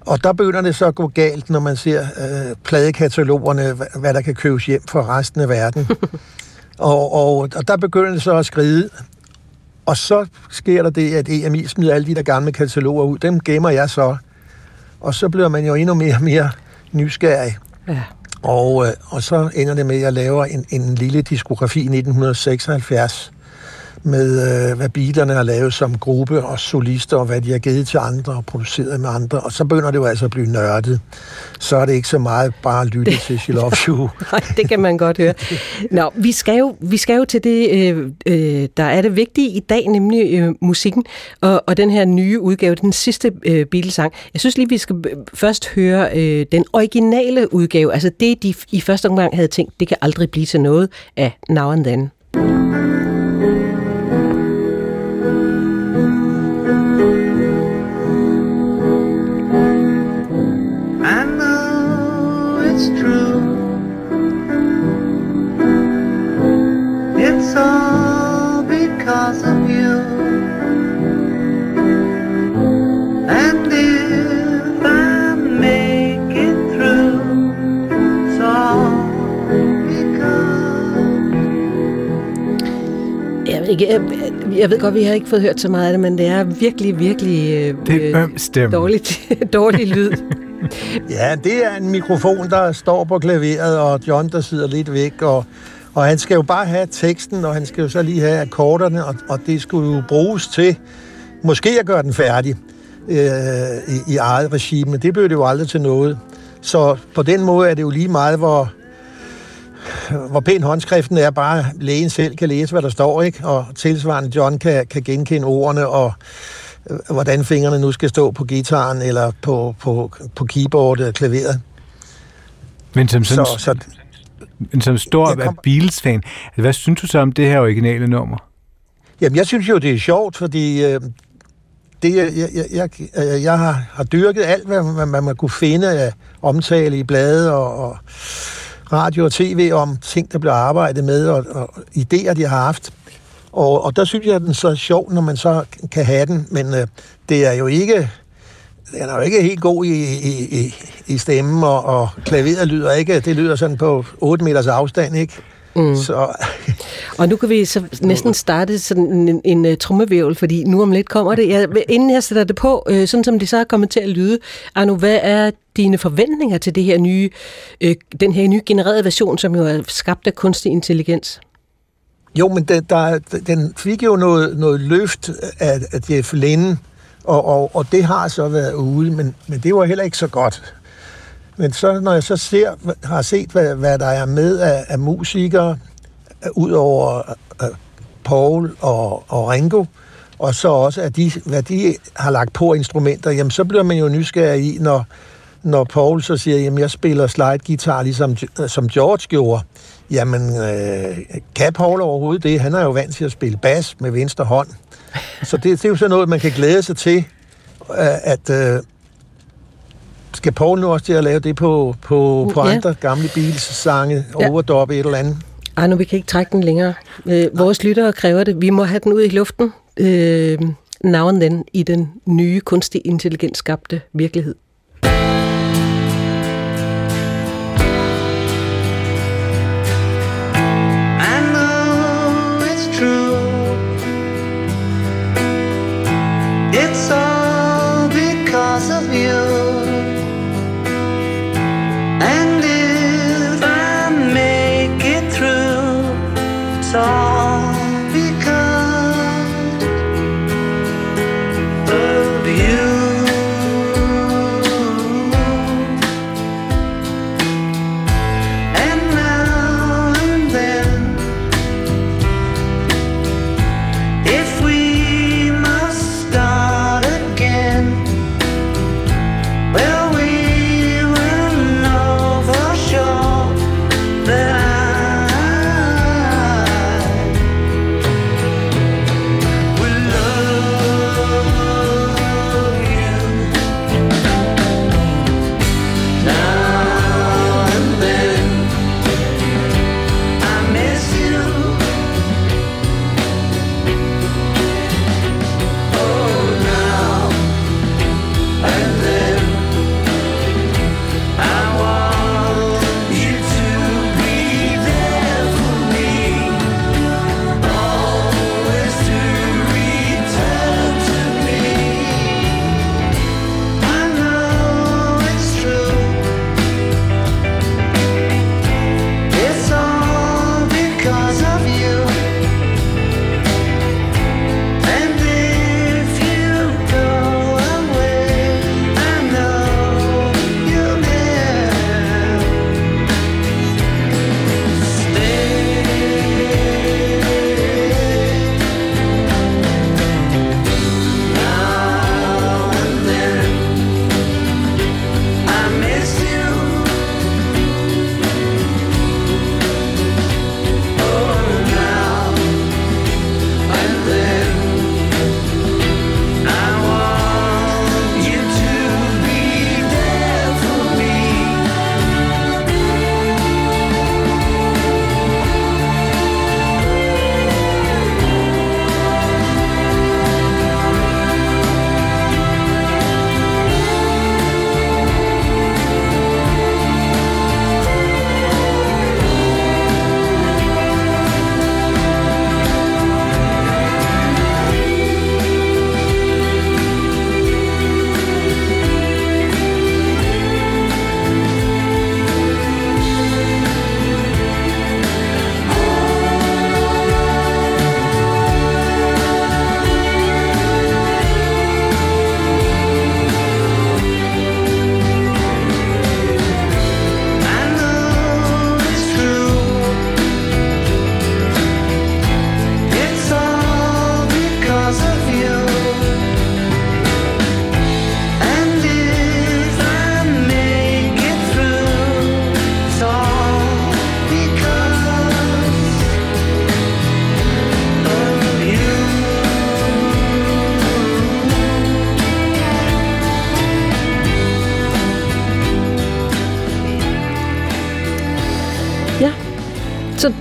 og der begynder det så at gå galt, når man ser øh, pladekatalogerne, hvad, hvad der kan købes hjem for resten af verden. [LAUGHS] og, og, og der begynder det så at skride. Og så sker der det, at EMI smider alle de der gamle kataloger ud. Dem gemmer jeg så. Og så bliver man jo endnu mere og mere nysgerrig. Ja. Og, øh, og så ender det med, at jeg laver en, en lille diskografi i 1976, med, øh, hvad Beaterne har lavet som gruppe og solister, og hvad de har givet til andre og produceret med andre. Og så begynder det jo altså at blive nørdet. Så er det ikke så meget bare at lytte til She Loves You. [LAUGHS] Nej, det kan man godt høre. Nå, vi skal jo, vi skal jo til det, øh, øh, der er det vigtige i dag, nemlig øh, musikken. Og, og den her nye udgave, den sidste øh, Beatles-sang. Jeg synes lige, vi skal øh, først høre øh, den originale udgave. Altså det, de i første omgang havde tænkt, det kan aldrig blive til noget af Now and Then. Ikke, jeg, jeg ved godt, vi har ikke fået hørt så meget af det, men det er virkelig, virkelig øh, det er dårligt, [LAUGHS] dårlig lyd. ja, det er en mikrofon, der står på klaveret, og John, der sidder lidt væk, og, og han skal jo bare have teksten, og han skal jo så lige have akkorderne, og, og det skulle jo bruges til måske at gøre den færdig øh, i, i eget regime, men det blev det jo aldrig til noget. Så på den måde er det jo lige meget, hvor, hvor pæn håndskriften er, bare lægen selv kan læse, hvad der står, ikke? Og tilsvarende John kan, kan genkende ordene, og øh, hvordan fingrene nu skal stå på gitaren, eller på, på, på keyboardet og klaveret. Men som, sådan, så, så, men som stor kom... Beatles-fan, altså, hvad synes du så om det her originale nummer? Jamen, jeg synes jo, det er sjovt, fordi øh, det, jeg, jeg, jeg, jeg, jeg har, har dyrket alt, hvad man, man, man kunne finde af omtale i blade og, og radio og tv om ting, der bliver arbejdet med, og, og idéer, de har haft. Og, og der synes jeg, at den så er sjov, når man så kan have den, men øh, det er jo ikke... Den er jo ikke helt god i, i, i, i stemmen, og, og klaveret lyder ikke... Det lyder sådan på 8 meters afstand, ikke? Mm. Så. [LAUGHS] og nu kan vi så næsten starte sådan en, en, en uh, trummevævel, fordi nu om lidt kommer det. Jeg, inden jeg sætter det på, uh, sådan som det så er kommet til at lyde, Arno, hvad er dine forventninger til det her nye, uh, den her nye genererede version, som jo er skabt af kunstig intelligens? Jo, men den, der, den fik jo noget, noget løft af, af Jeff Lynne, og, og, og det har så været ude, men, men det var heller ikke så godt. Men så, når jeg så ser, har set, hvad, hvad der er med af, af musikere, ud over uh, Paul og, og Ringo, og så også, at de, hvad de har lagt på instrumenter, jamen så bliver man jo nysgerrig i, når, når Paul så siger, jamen jeg spiller slide-guitar, ligesom øh, som George gjorde. Jamen, øh, kan Paul overhovedet det? Han er jo vant til at spille bas med venstre hånd. Så det, det er jo sådan noget, man kan glæde sig til, at, øh, skal Paul nu også til at lave det på, på, på ja. andre gamle Beatles-sange, ja. overdub et eller andet? Ej, nu vi kan ikke trække den længere. Øh, vores lyttere kræver det. Vi må have den ud i luften. Øh, now and then i den nye kunstig intelligens skabte virkelighed.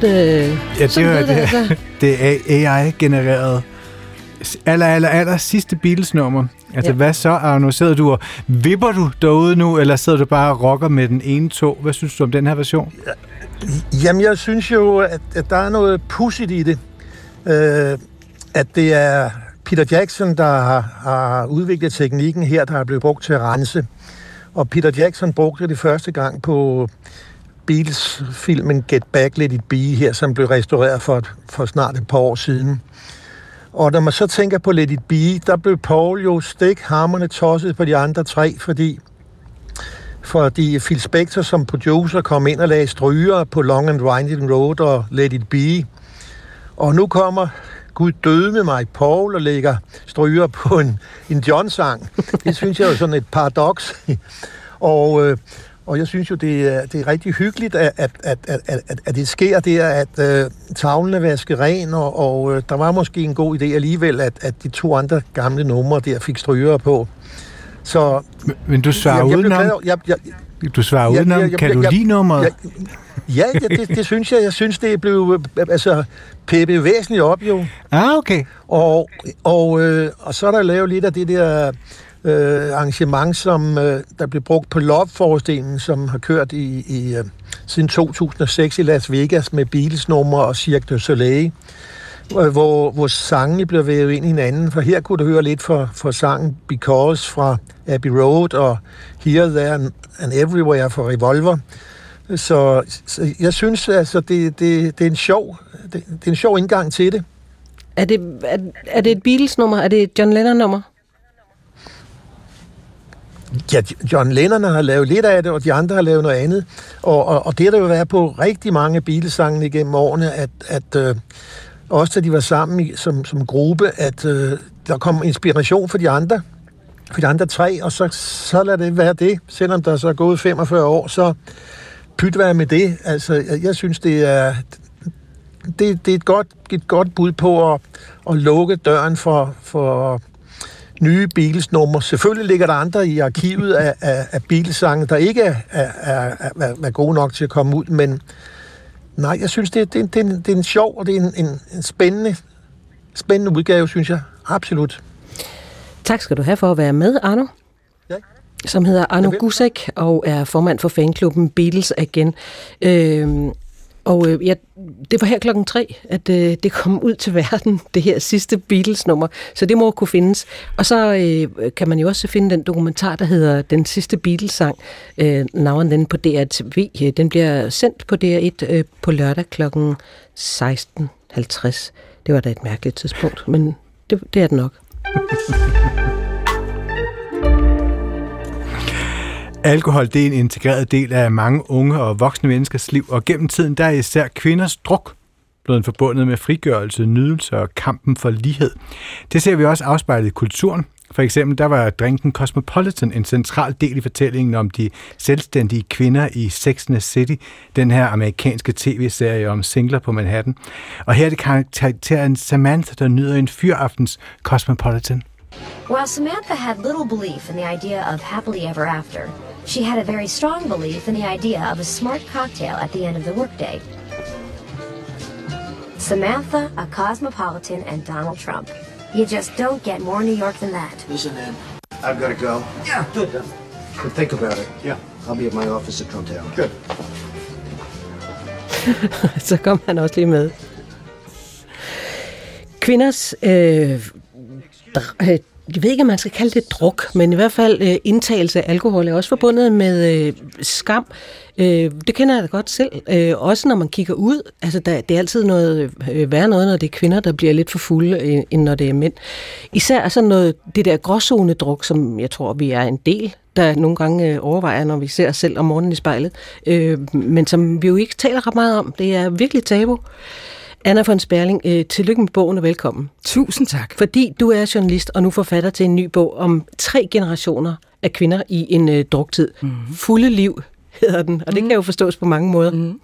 Så øh, Ja, det, sådan er, lød det, altså. det, det er [LAUGHS] AI-genereret aller, aller, aller sidste Beatles-nummer. Altså, Ja. ja. hvad så, Arno? Sidder du og vipper du derude nu, eller sidder du bare og rocker med den ene tog? Hvad synes du om den her version? Jamen, jeg synes jo, at, at der er noget pudsigt i det. Øh, at det er Peter Jackson, der har, har udviklet teknikken her, der er blevet brugt til at rense. Og Peter Jackson brugte det første gang på Beatles-filmen Get Back, Let It Be her, som blev restaureret for, for snart et par år siden. Og når man så tænker på Let It Be, der blev Paul jo stik hammerne tosset på de andre tre, fordi fordi Phil Spector som producer kom ind og lagde stryger på Long and Winding Road og Let It Be. Og nu kommer Gud døde med mig, Paul, og lægger stryger på en, en John-sang. Det synes jeg er sådan et paradoks. og, øh, og jeg synes jo, det er, det er rigtig hyggeligt, at, at, at, at, at, at det sker der, at øh, tavlen er vasket ren, og, og øh, der var måske en god idé alligevel, at, at de to andre gamle numre der fik stryger på. Så Men, men du svarer jeg, jeg, blev udenom. glad- jeg, jeg, Du svarer Ja, udenom. ja, jeg- kan du jeg- lide nummeret? Ja, ja, det, det synes jeg. Jeg synes, det blevet øh, altså, peppet væsentligt op, jo. Ah, okay. Og, og, øh, og så er der lavet lidt af det der øh, arrangement, som øh, der blev brugt på Love-forestillingen, som har kørt i, i øh, siden 2006 i Las Vegas med Beatles nummer og Cirque du Soleil, øh, hvor, hvor sangene blev vævet ind i hinanden. For her kunne du høre lidt for, for sangen Because fra Abbey Road og Here, There and and Everywhere fra Revolver. Så, så jeg synes, altså, det, det, det, er en sjov, det, det er en sjov indgang til det. Er det, er, er det et Beatles-nummer? Er det et John Lennon-nummer? Ja, John Lennon har lavet lidt af det, og de andre har lavet noget andet. Og, og, og det har der jo været på rigtig mange Beatles-sange igennem årene, at, at øh, også da de var sammen i, som, som gruppe, at øh, der kom inspiration for de andre, for de andre tre, og så, så lader det være det. Selvom der så er gået 45 år, så pyt være med det. Altså, jeg, jeg synes, det er, det, det er et godt, et godt bud på at, at lukke døren for, for nye Beatles-numre. Selvfølgelig ligger der andre i arkivet af, af, af Beatles-sange, der ikke er, er, er, er, gode nok til at komme ud, men nej, jeg synes, det, det, det, er en, det er en sjov, og det er en, en, en spændende, spændende udgave, synes jeg. Absolut. Tak skal du have for at være med, Arno. Ja. Som hedder Arno. Gusek og er formand for fanklubben Beatles igen. Øhm, og øh, ja, det var her klokken tre, at øh, det kom ud til verden, [LAUGHS] det her sidste Beatles-nummer. Så det må kunne findes. Og så øh, kan man jo også finde den dokumentar, der hedder Den sidste Beatles-sang, øh, navnet den på DRTV. Øh, den bliver sendt på DR1 øh, på lørdag klokken 16.50. Det var da et mærkeligt tidspunkt, men det, det er det nok. [LAUGHS] Alkohol det er en integreret del af mange unge og voksne menneskers liv, og gennem tiden der er især kvinders druk blevet forbundet med frigørelse, nydelse og kampen for lighed. Det ser vi også afspejlet i kulturen. For eksempel, der var drinken Cosmopolitan en central del i fortællingen om de selvstændige kvinder i Sex and the City, den her amerikanske tv-serie om singler på Manhattan. Og her er det karakteren Samantha, der nyder en fyraftens Cosmopolitan. While Samantha had little belief in the idea of happily ever after, she had a very strong belief in the idea of a smart cocktail at the end of the workday. Samantha, a cosmopolitan, and Donald Trump. You just don't get more New York than that. Listen, Ed, I've got to go. Yeah, good. But think about it. Yeah. I'll be at my office at Trump Tower. Good. [LAUGHS] så kom han også lige med. Kvinders, øh, dr- øh, jeg ved ikke, om man skal kalde det druk, men i hvert fald øh, indtagelse af alkohol er også forbundet med øh, skam. Øh, det kender jeg da godt selv. Øh, også når man kigger ud. Altså, der, det er altid noget øh, værre noget, når det er kvinder, der bliver lidt for fulde, øh, end når det er mænd. Især altså noget, det der gråzone-druk, som jeg tror, vi er en del der nogle gange øh, overvejer, når vi ser os selv om morgenen i spejlet, øh, men som vi jo ikke taler ret meget om. Det er virkelig tabu. Anna von Sperling, øh, tillykke med bogen og velkommen. Tusind tak. Fordi du er journalist og nu forfatter til en ny bog om tre generationer af kvinder i en øh, druktid. Mm. Fulde liv hedder den, og det mm. kan jo forstås på mange måder. Mm.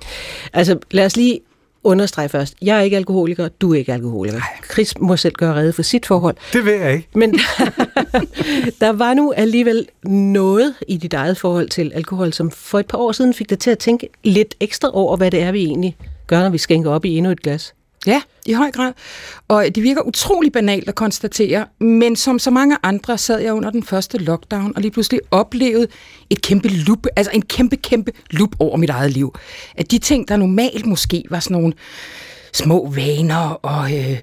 Altså, lad os lige understrege først, jeg er ikke alkoholiker, du er ikke alkoholiker. Chris må selv gøre redde for sit forhold. Det ved jeg ikke. Men [LAUGHS] der var nu alligevel noget i dit eget forhold til alkohol, som for et par år siden fik dig til at tænke lidt ekstra over, hvad det er, vi egentlig gør, når vi skænker op i endnu et glas. Ja, i høj grad. Og det virker utrolig banalt at konstatere, men som så mange andre sad jeg under den første lockdown og lige pludselig oplevede et kæmpe loop, altså en kæmpe, kæmpe loop over mit eget liv. At de ting, der normalt måske var sådan nogle små vaner og øh,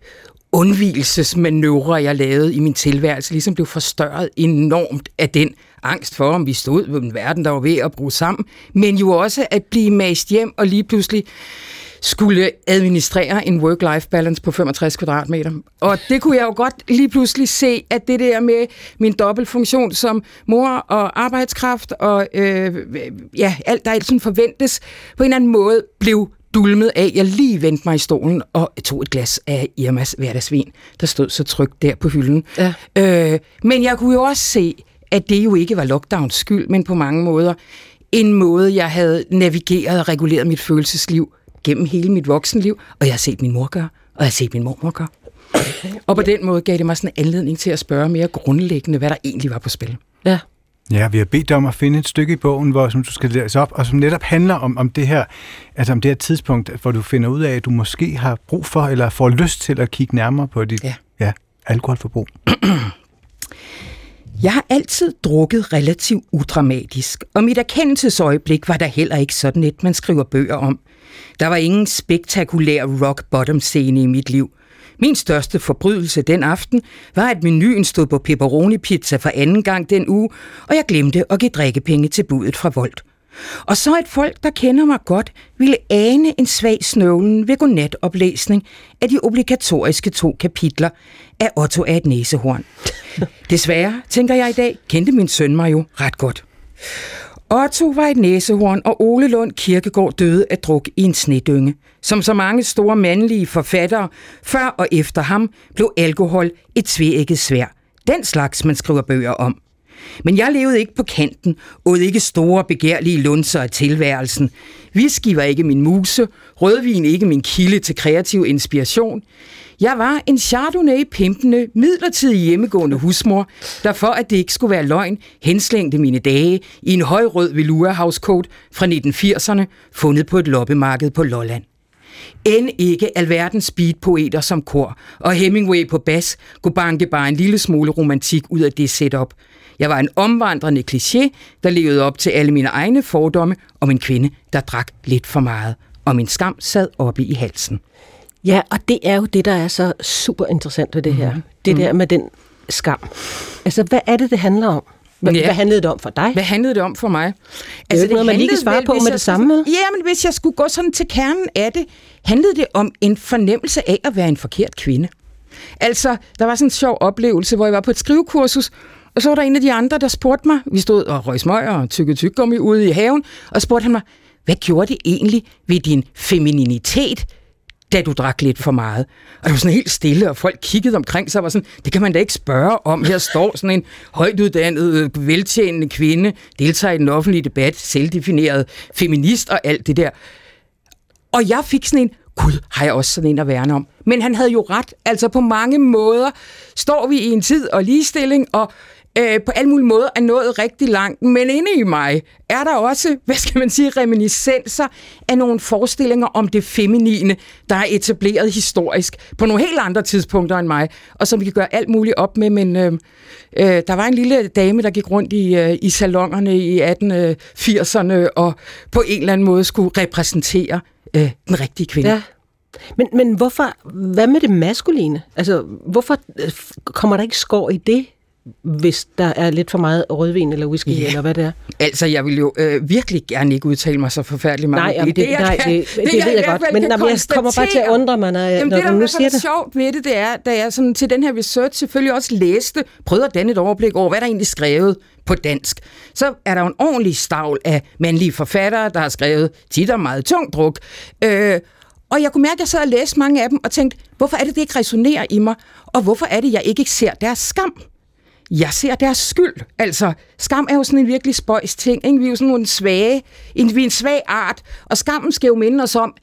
undvielsesmanøvrer, jeg lavede i min tilværelse, ligesom blev forstørret enormt af den angst for, om vi stod ved en verden, der var ved at bruge sammen, men jo også at blive mast hjem og lige pludselig skulle administrere en work-life balance på 65 kvadratmeter. Og det kunne jeg jo godt lige pludselig se, at det der med min dobbeltfunktion som mor og arbejdskraft og øh, ja, alt der sådan forventes, på en eller anden måde blev dulmet af. Jeg lige vendte mig i stolen og tog et glas af Irmas hverdagsvin, der stod så trygt der på hylden. Ja. Øh, men jeg kunne jo også se, at det jo ikke var lockdowns skyld, men på mange måder en måde, jeg havde navigeret og reguleret mit følelsesliv gennem hele mit voksenliv, og jeg har set min mor gøre, og jeg har set min mormor gøre. Og på den måde gav det mig sådan en anledning til at spørge mere grundlæggende, hvad der egentlig var på spil. Ja. Ja, vi har bedt dig om at finde et stykke i bogen, hvor, som du skal læse op, og som netop handler om, om det her, altså om det her tidspunkt, hvor du finder ud af, at du måske har brug for, eller får lyst til at kigge nærmere på dit ja. Ja, alkoholforbrug. [CLEARS THROAT] Jeg har altid drukket relativt udramatisk, og mit erkendelsesøjeblik var der heller ikke sådan et, man skriver bøger om. Der var ingen spektakulær rock bottom scene i mit liv. Min største forbrydelse den aften var, at menuen stod på pepperoni pizza for anden gang den uge, og jeg glemte at give drikkepenge til budet fra Volt. Og så et folk, der kender mig godt, ville ane en svag snøvlen ved godnatoplæsning af de obligatoriske to kapitler af Otto af et næsehorn. [LAUGHS] Desværre, tænker jeg i dag, kendte min søn mig jo ret godt. Otto var et næsehorn, og Ole Lund Kirkegaard døde af druk i en snedynge. Som så mange store mandlige forfattere, før og efter ham, blev alkohol et tvækket svær. Den slags, man skriver bøger om. Men jeg levede ikke på kanten, åd ikke store begærlige lunser af tilværelsen. Whisky var ikke min muse, rødvin ikke min kilde til kreativ inspiration. Jeg var en Chardonnay-pimpende, midlertidig hjemmegående husmor, der for at det ikke skulle være løgn, henslængte mine dage i en højrød velour housecoat fra 1980'erne, fundet på et loppemarked på Lolland. End ikke alverdens speedpoeter som kor, og Hemingway på bas kunne banke bare en lille smule romantik ud af det setup. Jeg var en omvandrende kliché, der levede op til alle mine egne fordomme om en kvinde, der drak lidt for meget, og min skam sad oppe i halsen. Ja, og det er jo det, der er så super interessant ved det her. Mhm. Det der med den skam. Altså, hvad er det, det handler om? Hvad, Ja. hvad handlede det om for dig? Hvad handlede det om for mig? Det er jo ikke noget, man lige kan svare vel, på med jeg det samme? Ja, men hvis jeg skulle gå sådan til kernen af det, handlede det om en fornemmelse af at være en forkert kvinde. Altså, der var sådan en sjov oplevelse, hvor jeg var på et skrivekursus, og så var der en af de andre, der spurgte mig, vi stod og røg smøger og tykkede tyggegummi ude i haven, og spurgte han mig, hvad gjorde det egentlig ved din femininitet, da du drak lidt for meget. Og det var sådan helt stille, og folk kiggede omkring sig og var sådan, det kan man da ikke spørge om. Her står sådan en højtuddannet, øh, veltjenende kvinde, deltager i den offentlige debat, selvdefineret feminist og alt det der. Og jeg fik sådan en, gud, har jeg også sådan en at værne om. Men han havde jo ret. Altså på mange måder står vi i en tid og ligestilling, og øh, på alle mulige måder er nået rigtig langt. Men inde i mig er der også, [LAUGHS] hvad skal man sige, reminiscenser af nogle forestillinger om det feminine, der er etableret historisk på nogle helt andre tidspunkter end mig, og som vi kan gøre alt muligt op med. Men øh, øh, der var en lille dame, der gik rundt i, øh, i salongerne i 1880'erne, og på en eller anden måde skulle repræsentere øh, den rigtige kvinde. Ja. Men, men hvorfor, hvad med det maskuline? Altså, hvorfor øh, kommer der ikke skår i det, hvis der er lidt for meget rødvin eller whisky, Ja. eller hvad det er? Altså, jeg vil jo øh, virkelig gerne ikke udtale mig så forfærdeligt meget. Nej, jamen, det- jeg nej, kan- det- det jeg ved jeg hvert godt, men jamen, jeg kommer bare til at undre mig, når jeg- Jamen, når det, du der nu er siger det. sjovt ved det, det er, da jeg sådan, til den her research selvfølgelig også læste, prøvede at danne et overblik over, hvad der egentlig skrevet på dansk. Så er der en ordentlig stavl af mandlige forfattere, der har skrevet tit og meget tung druk. Øh, og jeg kunne mærke, at jeg sad og læste mange af dem og tænkte, hvorfor er det, det ikke resonerer i mig? Og hvorfor er det, jeg ikke ser deres skam? Jeg ser deres skyld. Altså, skam er jo sådan en virkelig spøjs ting. Ikke? Vi er jo sådan nogle svage, en, vi er en svag art, og skammen skal jo minde os om,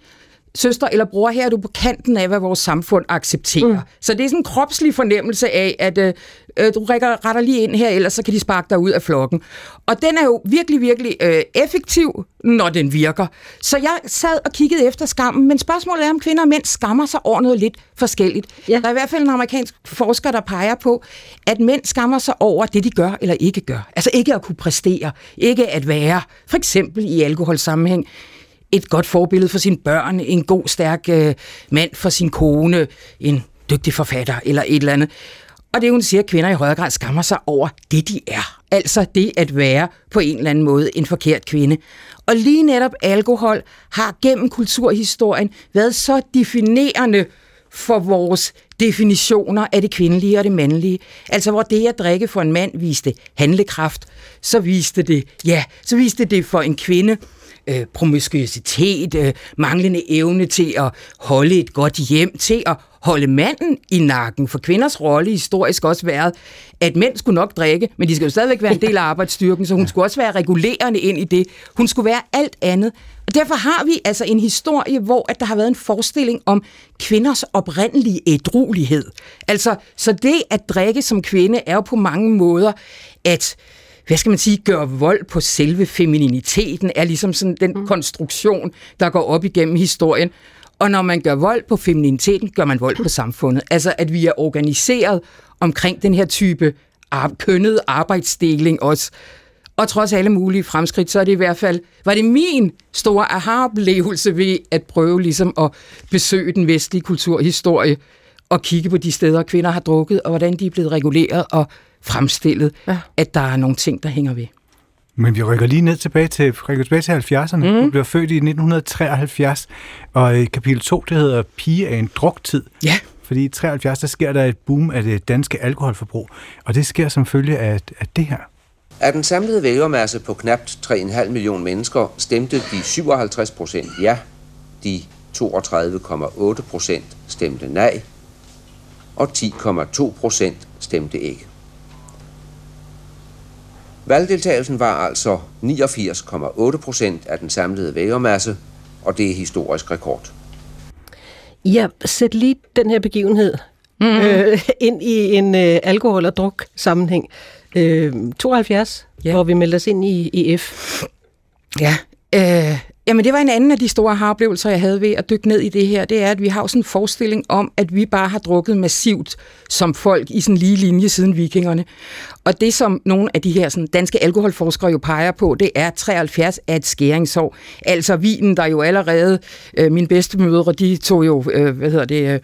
søster eller bror, her er du på kanten af, hvad vores samfund accepterer. Mm. Så det er sådan en kropslig fornemmelse af, at øh, øh, du rækker, retter lige ind her, ellers så kan de sparke dig ud af flokken. Og den er jo virkelig, virkelig øh, effektiv, når den virker. Så jeg sad og kiggede efter skammen, men spørgsmålet er, om kvinder og mænd skammer sig over noget lidt forskelligt. Ja. Der er i hvert fald en amerikansk forsker, der peger på, at mænd skammer sig over det, de gør eller ikke gør. Altså ikke at kunne præstere, ikke at være, for eksempel i alkoholsammenhæng, et godt forbillede for sine børn, en god, stærk øh, mand for sin kone, en dygtig forfatter eller et eller andet. Og det hun siger, at kvinder i højere grad skammer sig over det, de er. Altså det at være på en eller anden måde en forkert kvinde. Og lige netop alkohol har gennem kulturhistorien været så definerende for vores definitioner af det kvindelige og det mandlige. Altså hvor det at drikke for en mand viste handlekraft, så viste det, ja, så viste det for en kvinde øh, promiskuitet, øh, manglende evne til at holde et godt hjem, til at holde manden i nakken. For kvinders rolle historisk også været, at mænd skulle nok drikke, men de skal jo stadigvæk være en del af arbejdsstyrken, så hun skulle også være regulerende ind i det. Hun skulle være alt andet. Og derfor har vi altså en historie, hvor at der har været en forestilling om kvinders oprindelige ædruelighed. Altså, så det at drikke som kvinde er jo på mange måder at hvad skal man sige, gøre vold på selve femininiteten, er ligesom sådan den mm. konstruktion, der går op igennem historien. Og når man gør vold på femininiteten, gør man vold på samfundet. Altså, at vi er organiseret omkring den her type ar- kønnet arbejdsdeling også. Og trods alle mulige fremskridt, så er det i hvert fald, var det min store aha-oplevelse ved at prøve ligesom at besøge den vestlige kulturhistorie og kigge på de steder, kvinder har drukket, og hvordan de er blevet reguleret og fremstillet, ja. at der er nogle ting, der hænger ved. Men vi rykker lige ned tilbage til, rykker tilbage til 70'erne. Mm. Du blev født i 1973, og i kapitel 2, det hedder Pige af en druktid. Ja. Fordi i 73, der sker der et boom af det danske alkoholforbrug, og det sker som følge af, af det her. Af den samlede vælgermasse på knap 3,5 millioner mennesker stemte de 57 procent ja, de 32,8 procent stemte nej, og 10,2 procent stemte ikke. Valgdeltagelsen var altså 89,8 procent af den samlede vælgermasse, og det er historisk rekord. Ja, sæt lige den her begivenhed mm. øh, ind i en øh, alkohol- og druk-sammenhæng. Øh, 72, ja. hvor vi meldte os ind i, i F. Ja, øh, Jamen, det var en anden af de store haroplevelser, jeg havde ved at dykke ned i det her. Det er, at vi har sådan en forestilling om, at vi bare har drukket massivt som folk i sådan lige linje siden vikingerne. Og det, som nogle af de her sådan, danske alkoholforskere jo peger på, det er, 73 af et skæringsår. Altså vinen, der jo allerede, øh, mine bedstemødre, de tog jo, øh, hvad hedder det... Øh,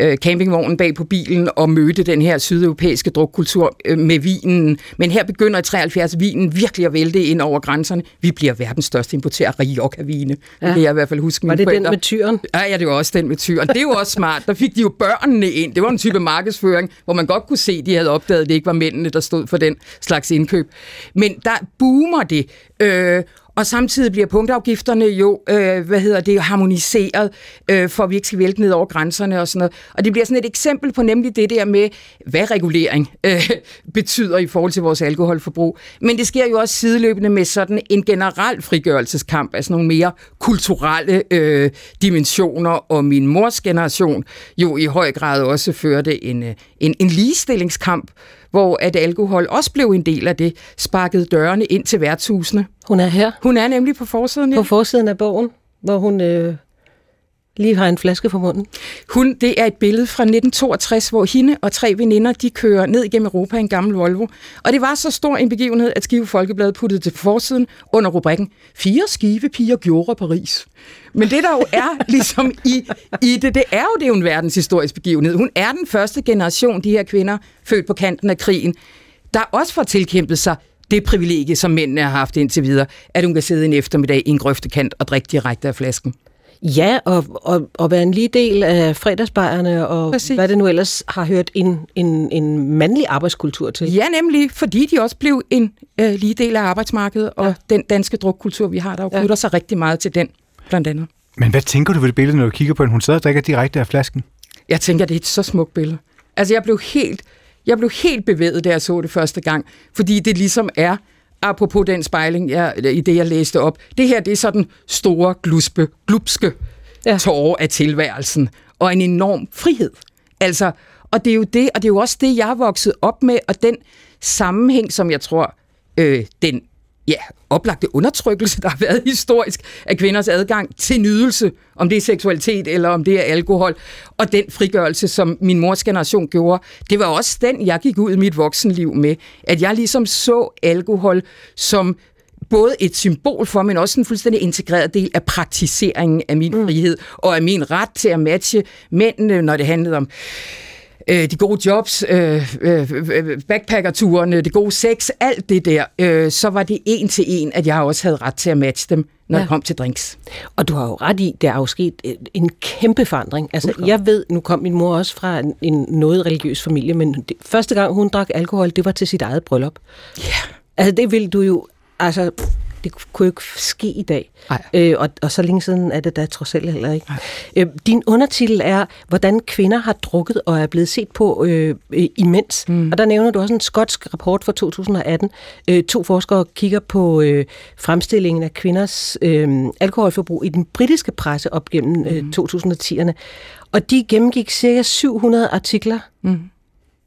øh, campingvognen bag på bilen og mødte den her sydeuropæiske drukkultur øh, med vinen. Men her begynder i 73 vinen virkelig at vælte ind over grænserne. Vi bliver verdens største importer af Rioja-vine. Ja. Det kan jeg i hvert fald huske Var det forældre. den med tyren? Ja, ja, det var også den med tyren. Det er jo også smart. Der fik de jo børnene ind. Det var en type markedsføring, hvor man godt kunne se, at de havde opdaget, at det ikke var mændene, der stod for den slags indkøb. Men der boomer det. Øh, og samtidig bliver punktafgifterne jo, øh, hvad hedder det, harmoniseret, øh, for at vi ikke skal vælte ned over grænserne og sådan noget. Og det bliver sådan et eksempel på nemlig det der med, hvad regulering øh, [LAUGHS] betyder i forhold til vores alkoholforbrug. Men det sker jo også sideløbende med sådan en generel frigørelseskamp, altså nogle mere kulturelle øh, dimensioner, og min mors generation jo i høj grad også førte en, øh, en, en ligestillingskamp, hvor at alkohol også blev en del af det, sparkede dørene ind til værtshusene. Hun er her. Hun er nemlig på forsiden. Ja. På forsiden af bogen, hvor hun øh, lige har en flaske for munden. Hun, det er et billede fra 1962, hvor hende og tre veninder, de kører ned igennem Europa i en gammel Volvo. Og det var så stor en begivenhed, at Skive Folkeblad puttede til forsiden under rubrikken Fire skive piger gjorde Paris. Men det der jo er [LAUGHS] ligesom i, i det, det er jo det er jo en verdenshistorisk begivenhed. Hun er den første generation, de her kvinder, født på kanten af krigen, der også får tilkæmpet sig det privilegie, som mændene har haft indtil videre, at hun kan sidde en eftermiddag i en grøftekant og drikke direkte af flasken. Ja, og, og, og være en lige del af fredagsbejerne, og Præcis. hvad det nu ellers har hørt en, en, en mandlig arbejdskultur til. Ja, nemlig, fordi de også blev en øh, lige del af arbejdsmarkedet, og ja. den danske drukkultur, vi har, der knytter ja. sig rigtig meget til den, blandt andet. Men hvad tænker du ved det billede, når du kigger på den? Hun sidder og drikker direkte af flasken. Jeg tænker, det er et så smukt billede. Altså, jeg blev helt, jeg blev helt bevæget, da jeg så det første gang, fordi det ligesom er apropos den spejling, jeg, i det jeg læste op, det her det er sådan store, gluspe, glupske ja. tårer af tilværelsen, og en enorm frihed. Altså, og det er jo det, og det er jo også det, jeg har vokset op med, og den sammenhæng, som jeg tror, øh, den ja, oplagte undertrykkelse, der har været historisk af kvinders adgang til nydelse, om det er seksualitet eller om det er alkohol, og den frigørelse, som min mors generation gjorde, det var også den, jeg gik ud i mit voksenliv med, at jeg ligesom så alkohol som både et symbol for, men også en fuldstændig integreret del af praktiseringen af min mm. frihed, og af min ret til at matche mændene, når det handlede om øh, de gode jobs, øh, øh, øh, backpackerturene, det gode sex, alt det der, øh, så var det en til en, at jeg også havde ret til at matche dem, når ja. jeg kom til drinks. Og du har jo ret i, der er jo sket en kæmpe forandring. Altså, jeg ved, nu kom min mor også fra en, en noget religiøs familie, men det, første gang hun drak alkohol, det var til sit eget bryllup. Ja. Yeah. Altså, det vil du jo, altså, det kunne jo ikke ske i dag. Øh, og, og så længe siden er det da trods alt heller ikke. Øh, din undertitel er, hvordan kvinder har drukket og er blevet set på øh, imens. Mm. Og der nævner du også en skotsk rapport fra 2018. Øh, to forskere kigger på øh, fremstillingen af kvinders øh, alkoholforbrug i den britiske presse op gennem øh, 2010'erne. Mm. Og de gennemgik cirka 700 artikler mm.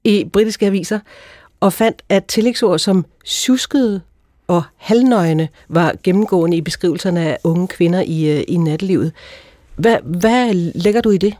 i britiske aviser og fandt, at tillægsord som tjuskede, og halvnøgne var gennemgående i beskrivelserne af unge kvinder i, øh, i nattelivet. Hvad, hvad lægger du i det?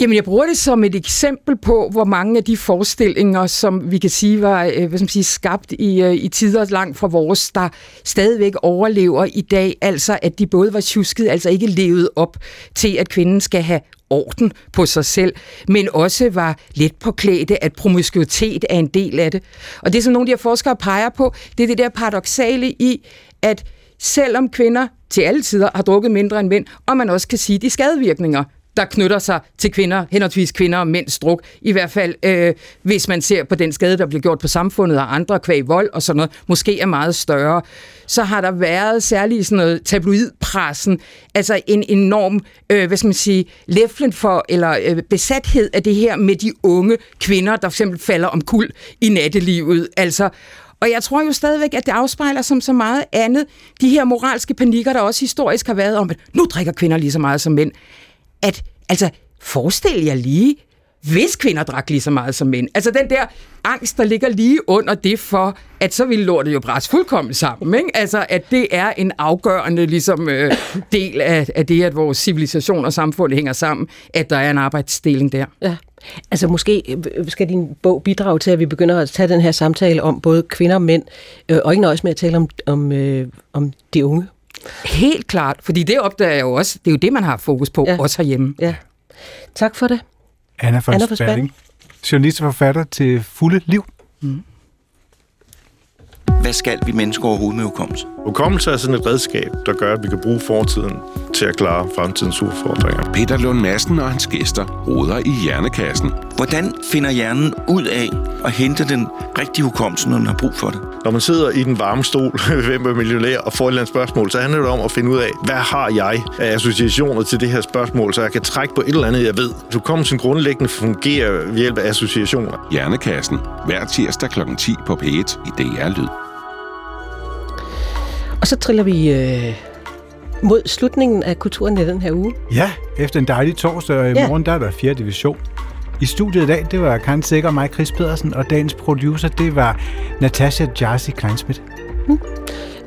Jamen, jeg bruger det som et eksempel på, hvor mange af de forestillinger, som vi kan sige var øh, hvad skal man sige, skabt i, øh, i tider langt fra vores, der stadigvæk overlever i dag, altså at de både var tjusket, altså ikke levet op til, at kvinden skal have orden på sig selv, men også var let påklædte, at promiskuitet er en del af det. Og det, som nogle af de her forskere peger på, det er det der paradoxale i, at selvom kvinder til alle tider har drukket mindre end mænd, og man også kan sige de skadevirkninger, der knytter sig til kvinder, henholdsvis kvinder og mænds druk. I hvert fald, øh, hvis man ser på den skade, der bliver gjort på samfundet og andre kvæg vold og sådan noget, måske er meget større. Så har der været særligt sådan noget tabloidpressen, altså en enorm, øh, hvad skal man sige, læflen for, eller øh, besathed af det her med de unge kvinder, der for eksempel falder om kul i nattelivet. Altså, og jeg tror jo stadigvæk, at det afspejler som så meget andet de her moralske panikker, der også historisk har været om, at nu drikker kvinder lige så meget som mænd at, altså, forestil jer lige, hvis kvinder drak lige så meget som mænd. Altså den der angst, der ligger lige under det for, at så ville lortet jo bræs fuldkommen sammen. Ikke? Altså at det er en afgørende ligesom, øh, del af, af det, at vores civilisation og samfund hænger sammen, at der er en arbejdsdeling der. Ja. Altså måske øh, skal din bog bidrage til, at vi begynder at tage den her samtale om både kvinder og mænd, øh, og ikke nøjes med at tale om, om, øh, om de unge. Helt klart, fordi det opdager jeg jo også. Det er jo det, man har fokus på, ja. også herhjemme. Ja. Tak for det. Anna von Anna journalist og forfatter til Fulde Liv. Mm. Hvad skal vi mennesker overhovedet med hukommelse? Hukommelse er sådan et redskab, der gør, at vi kan bruge fortiden til at klare fremtidens udfordringer. Peter Lund Madsen og hans gæster råder i hjernekassen. Hvordan finder hjernen ud af at hente den rigtige hukommelse, når den har brug for det? Når man sidder i den varme stol [LAUGHS] ved millionær og får et eller andet spørgsmål, så handler det om at finde ud af, hvad har jeg af associationer til det her spørgsmål, så jeg kan trække på et eller andet, jeg ved. Hukommelsen grundlæggende fungerer ved hjælp af associationer. Hjernekassen. Hver tirsdag kl. 10 på P1 i DR Lyd. Og så triller vi øh, mod slutningen af kulturen i den her uge. Ja, efter en dejlig torsdag, og i ja. morgen der er der 4. division. I studiet i dag, det var Karen Sikker og mig, Chris Pedersen, og dagens producer, det var Natasha Jarsi Kleinsmith. Hmm.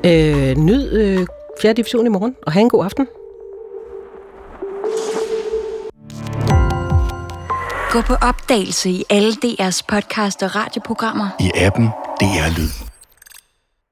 Øh, nyd øh, 4. division i morgen, og have en god aften. Gå på opdagelse i alle DR's podcast og radioprogrammer. I appen DR Lyd.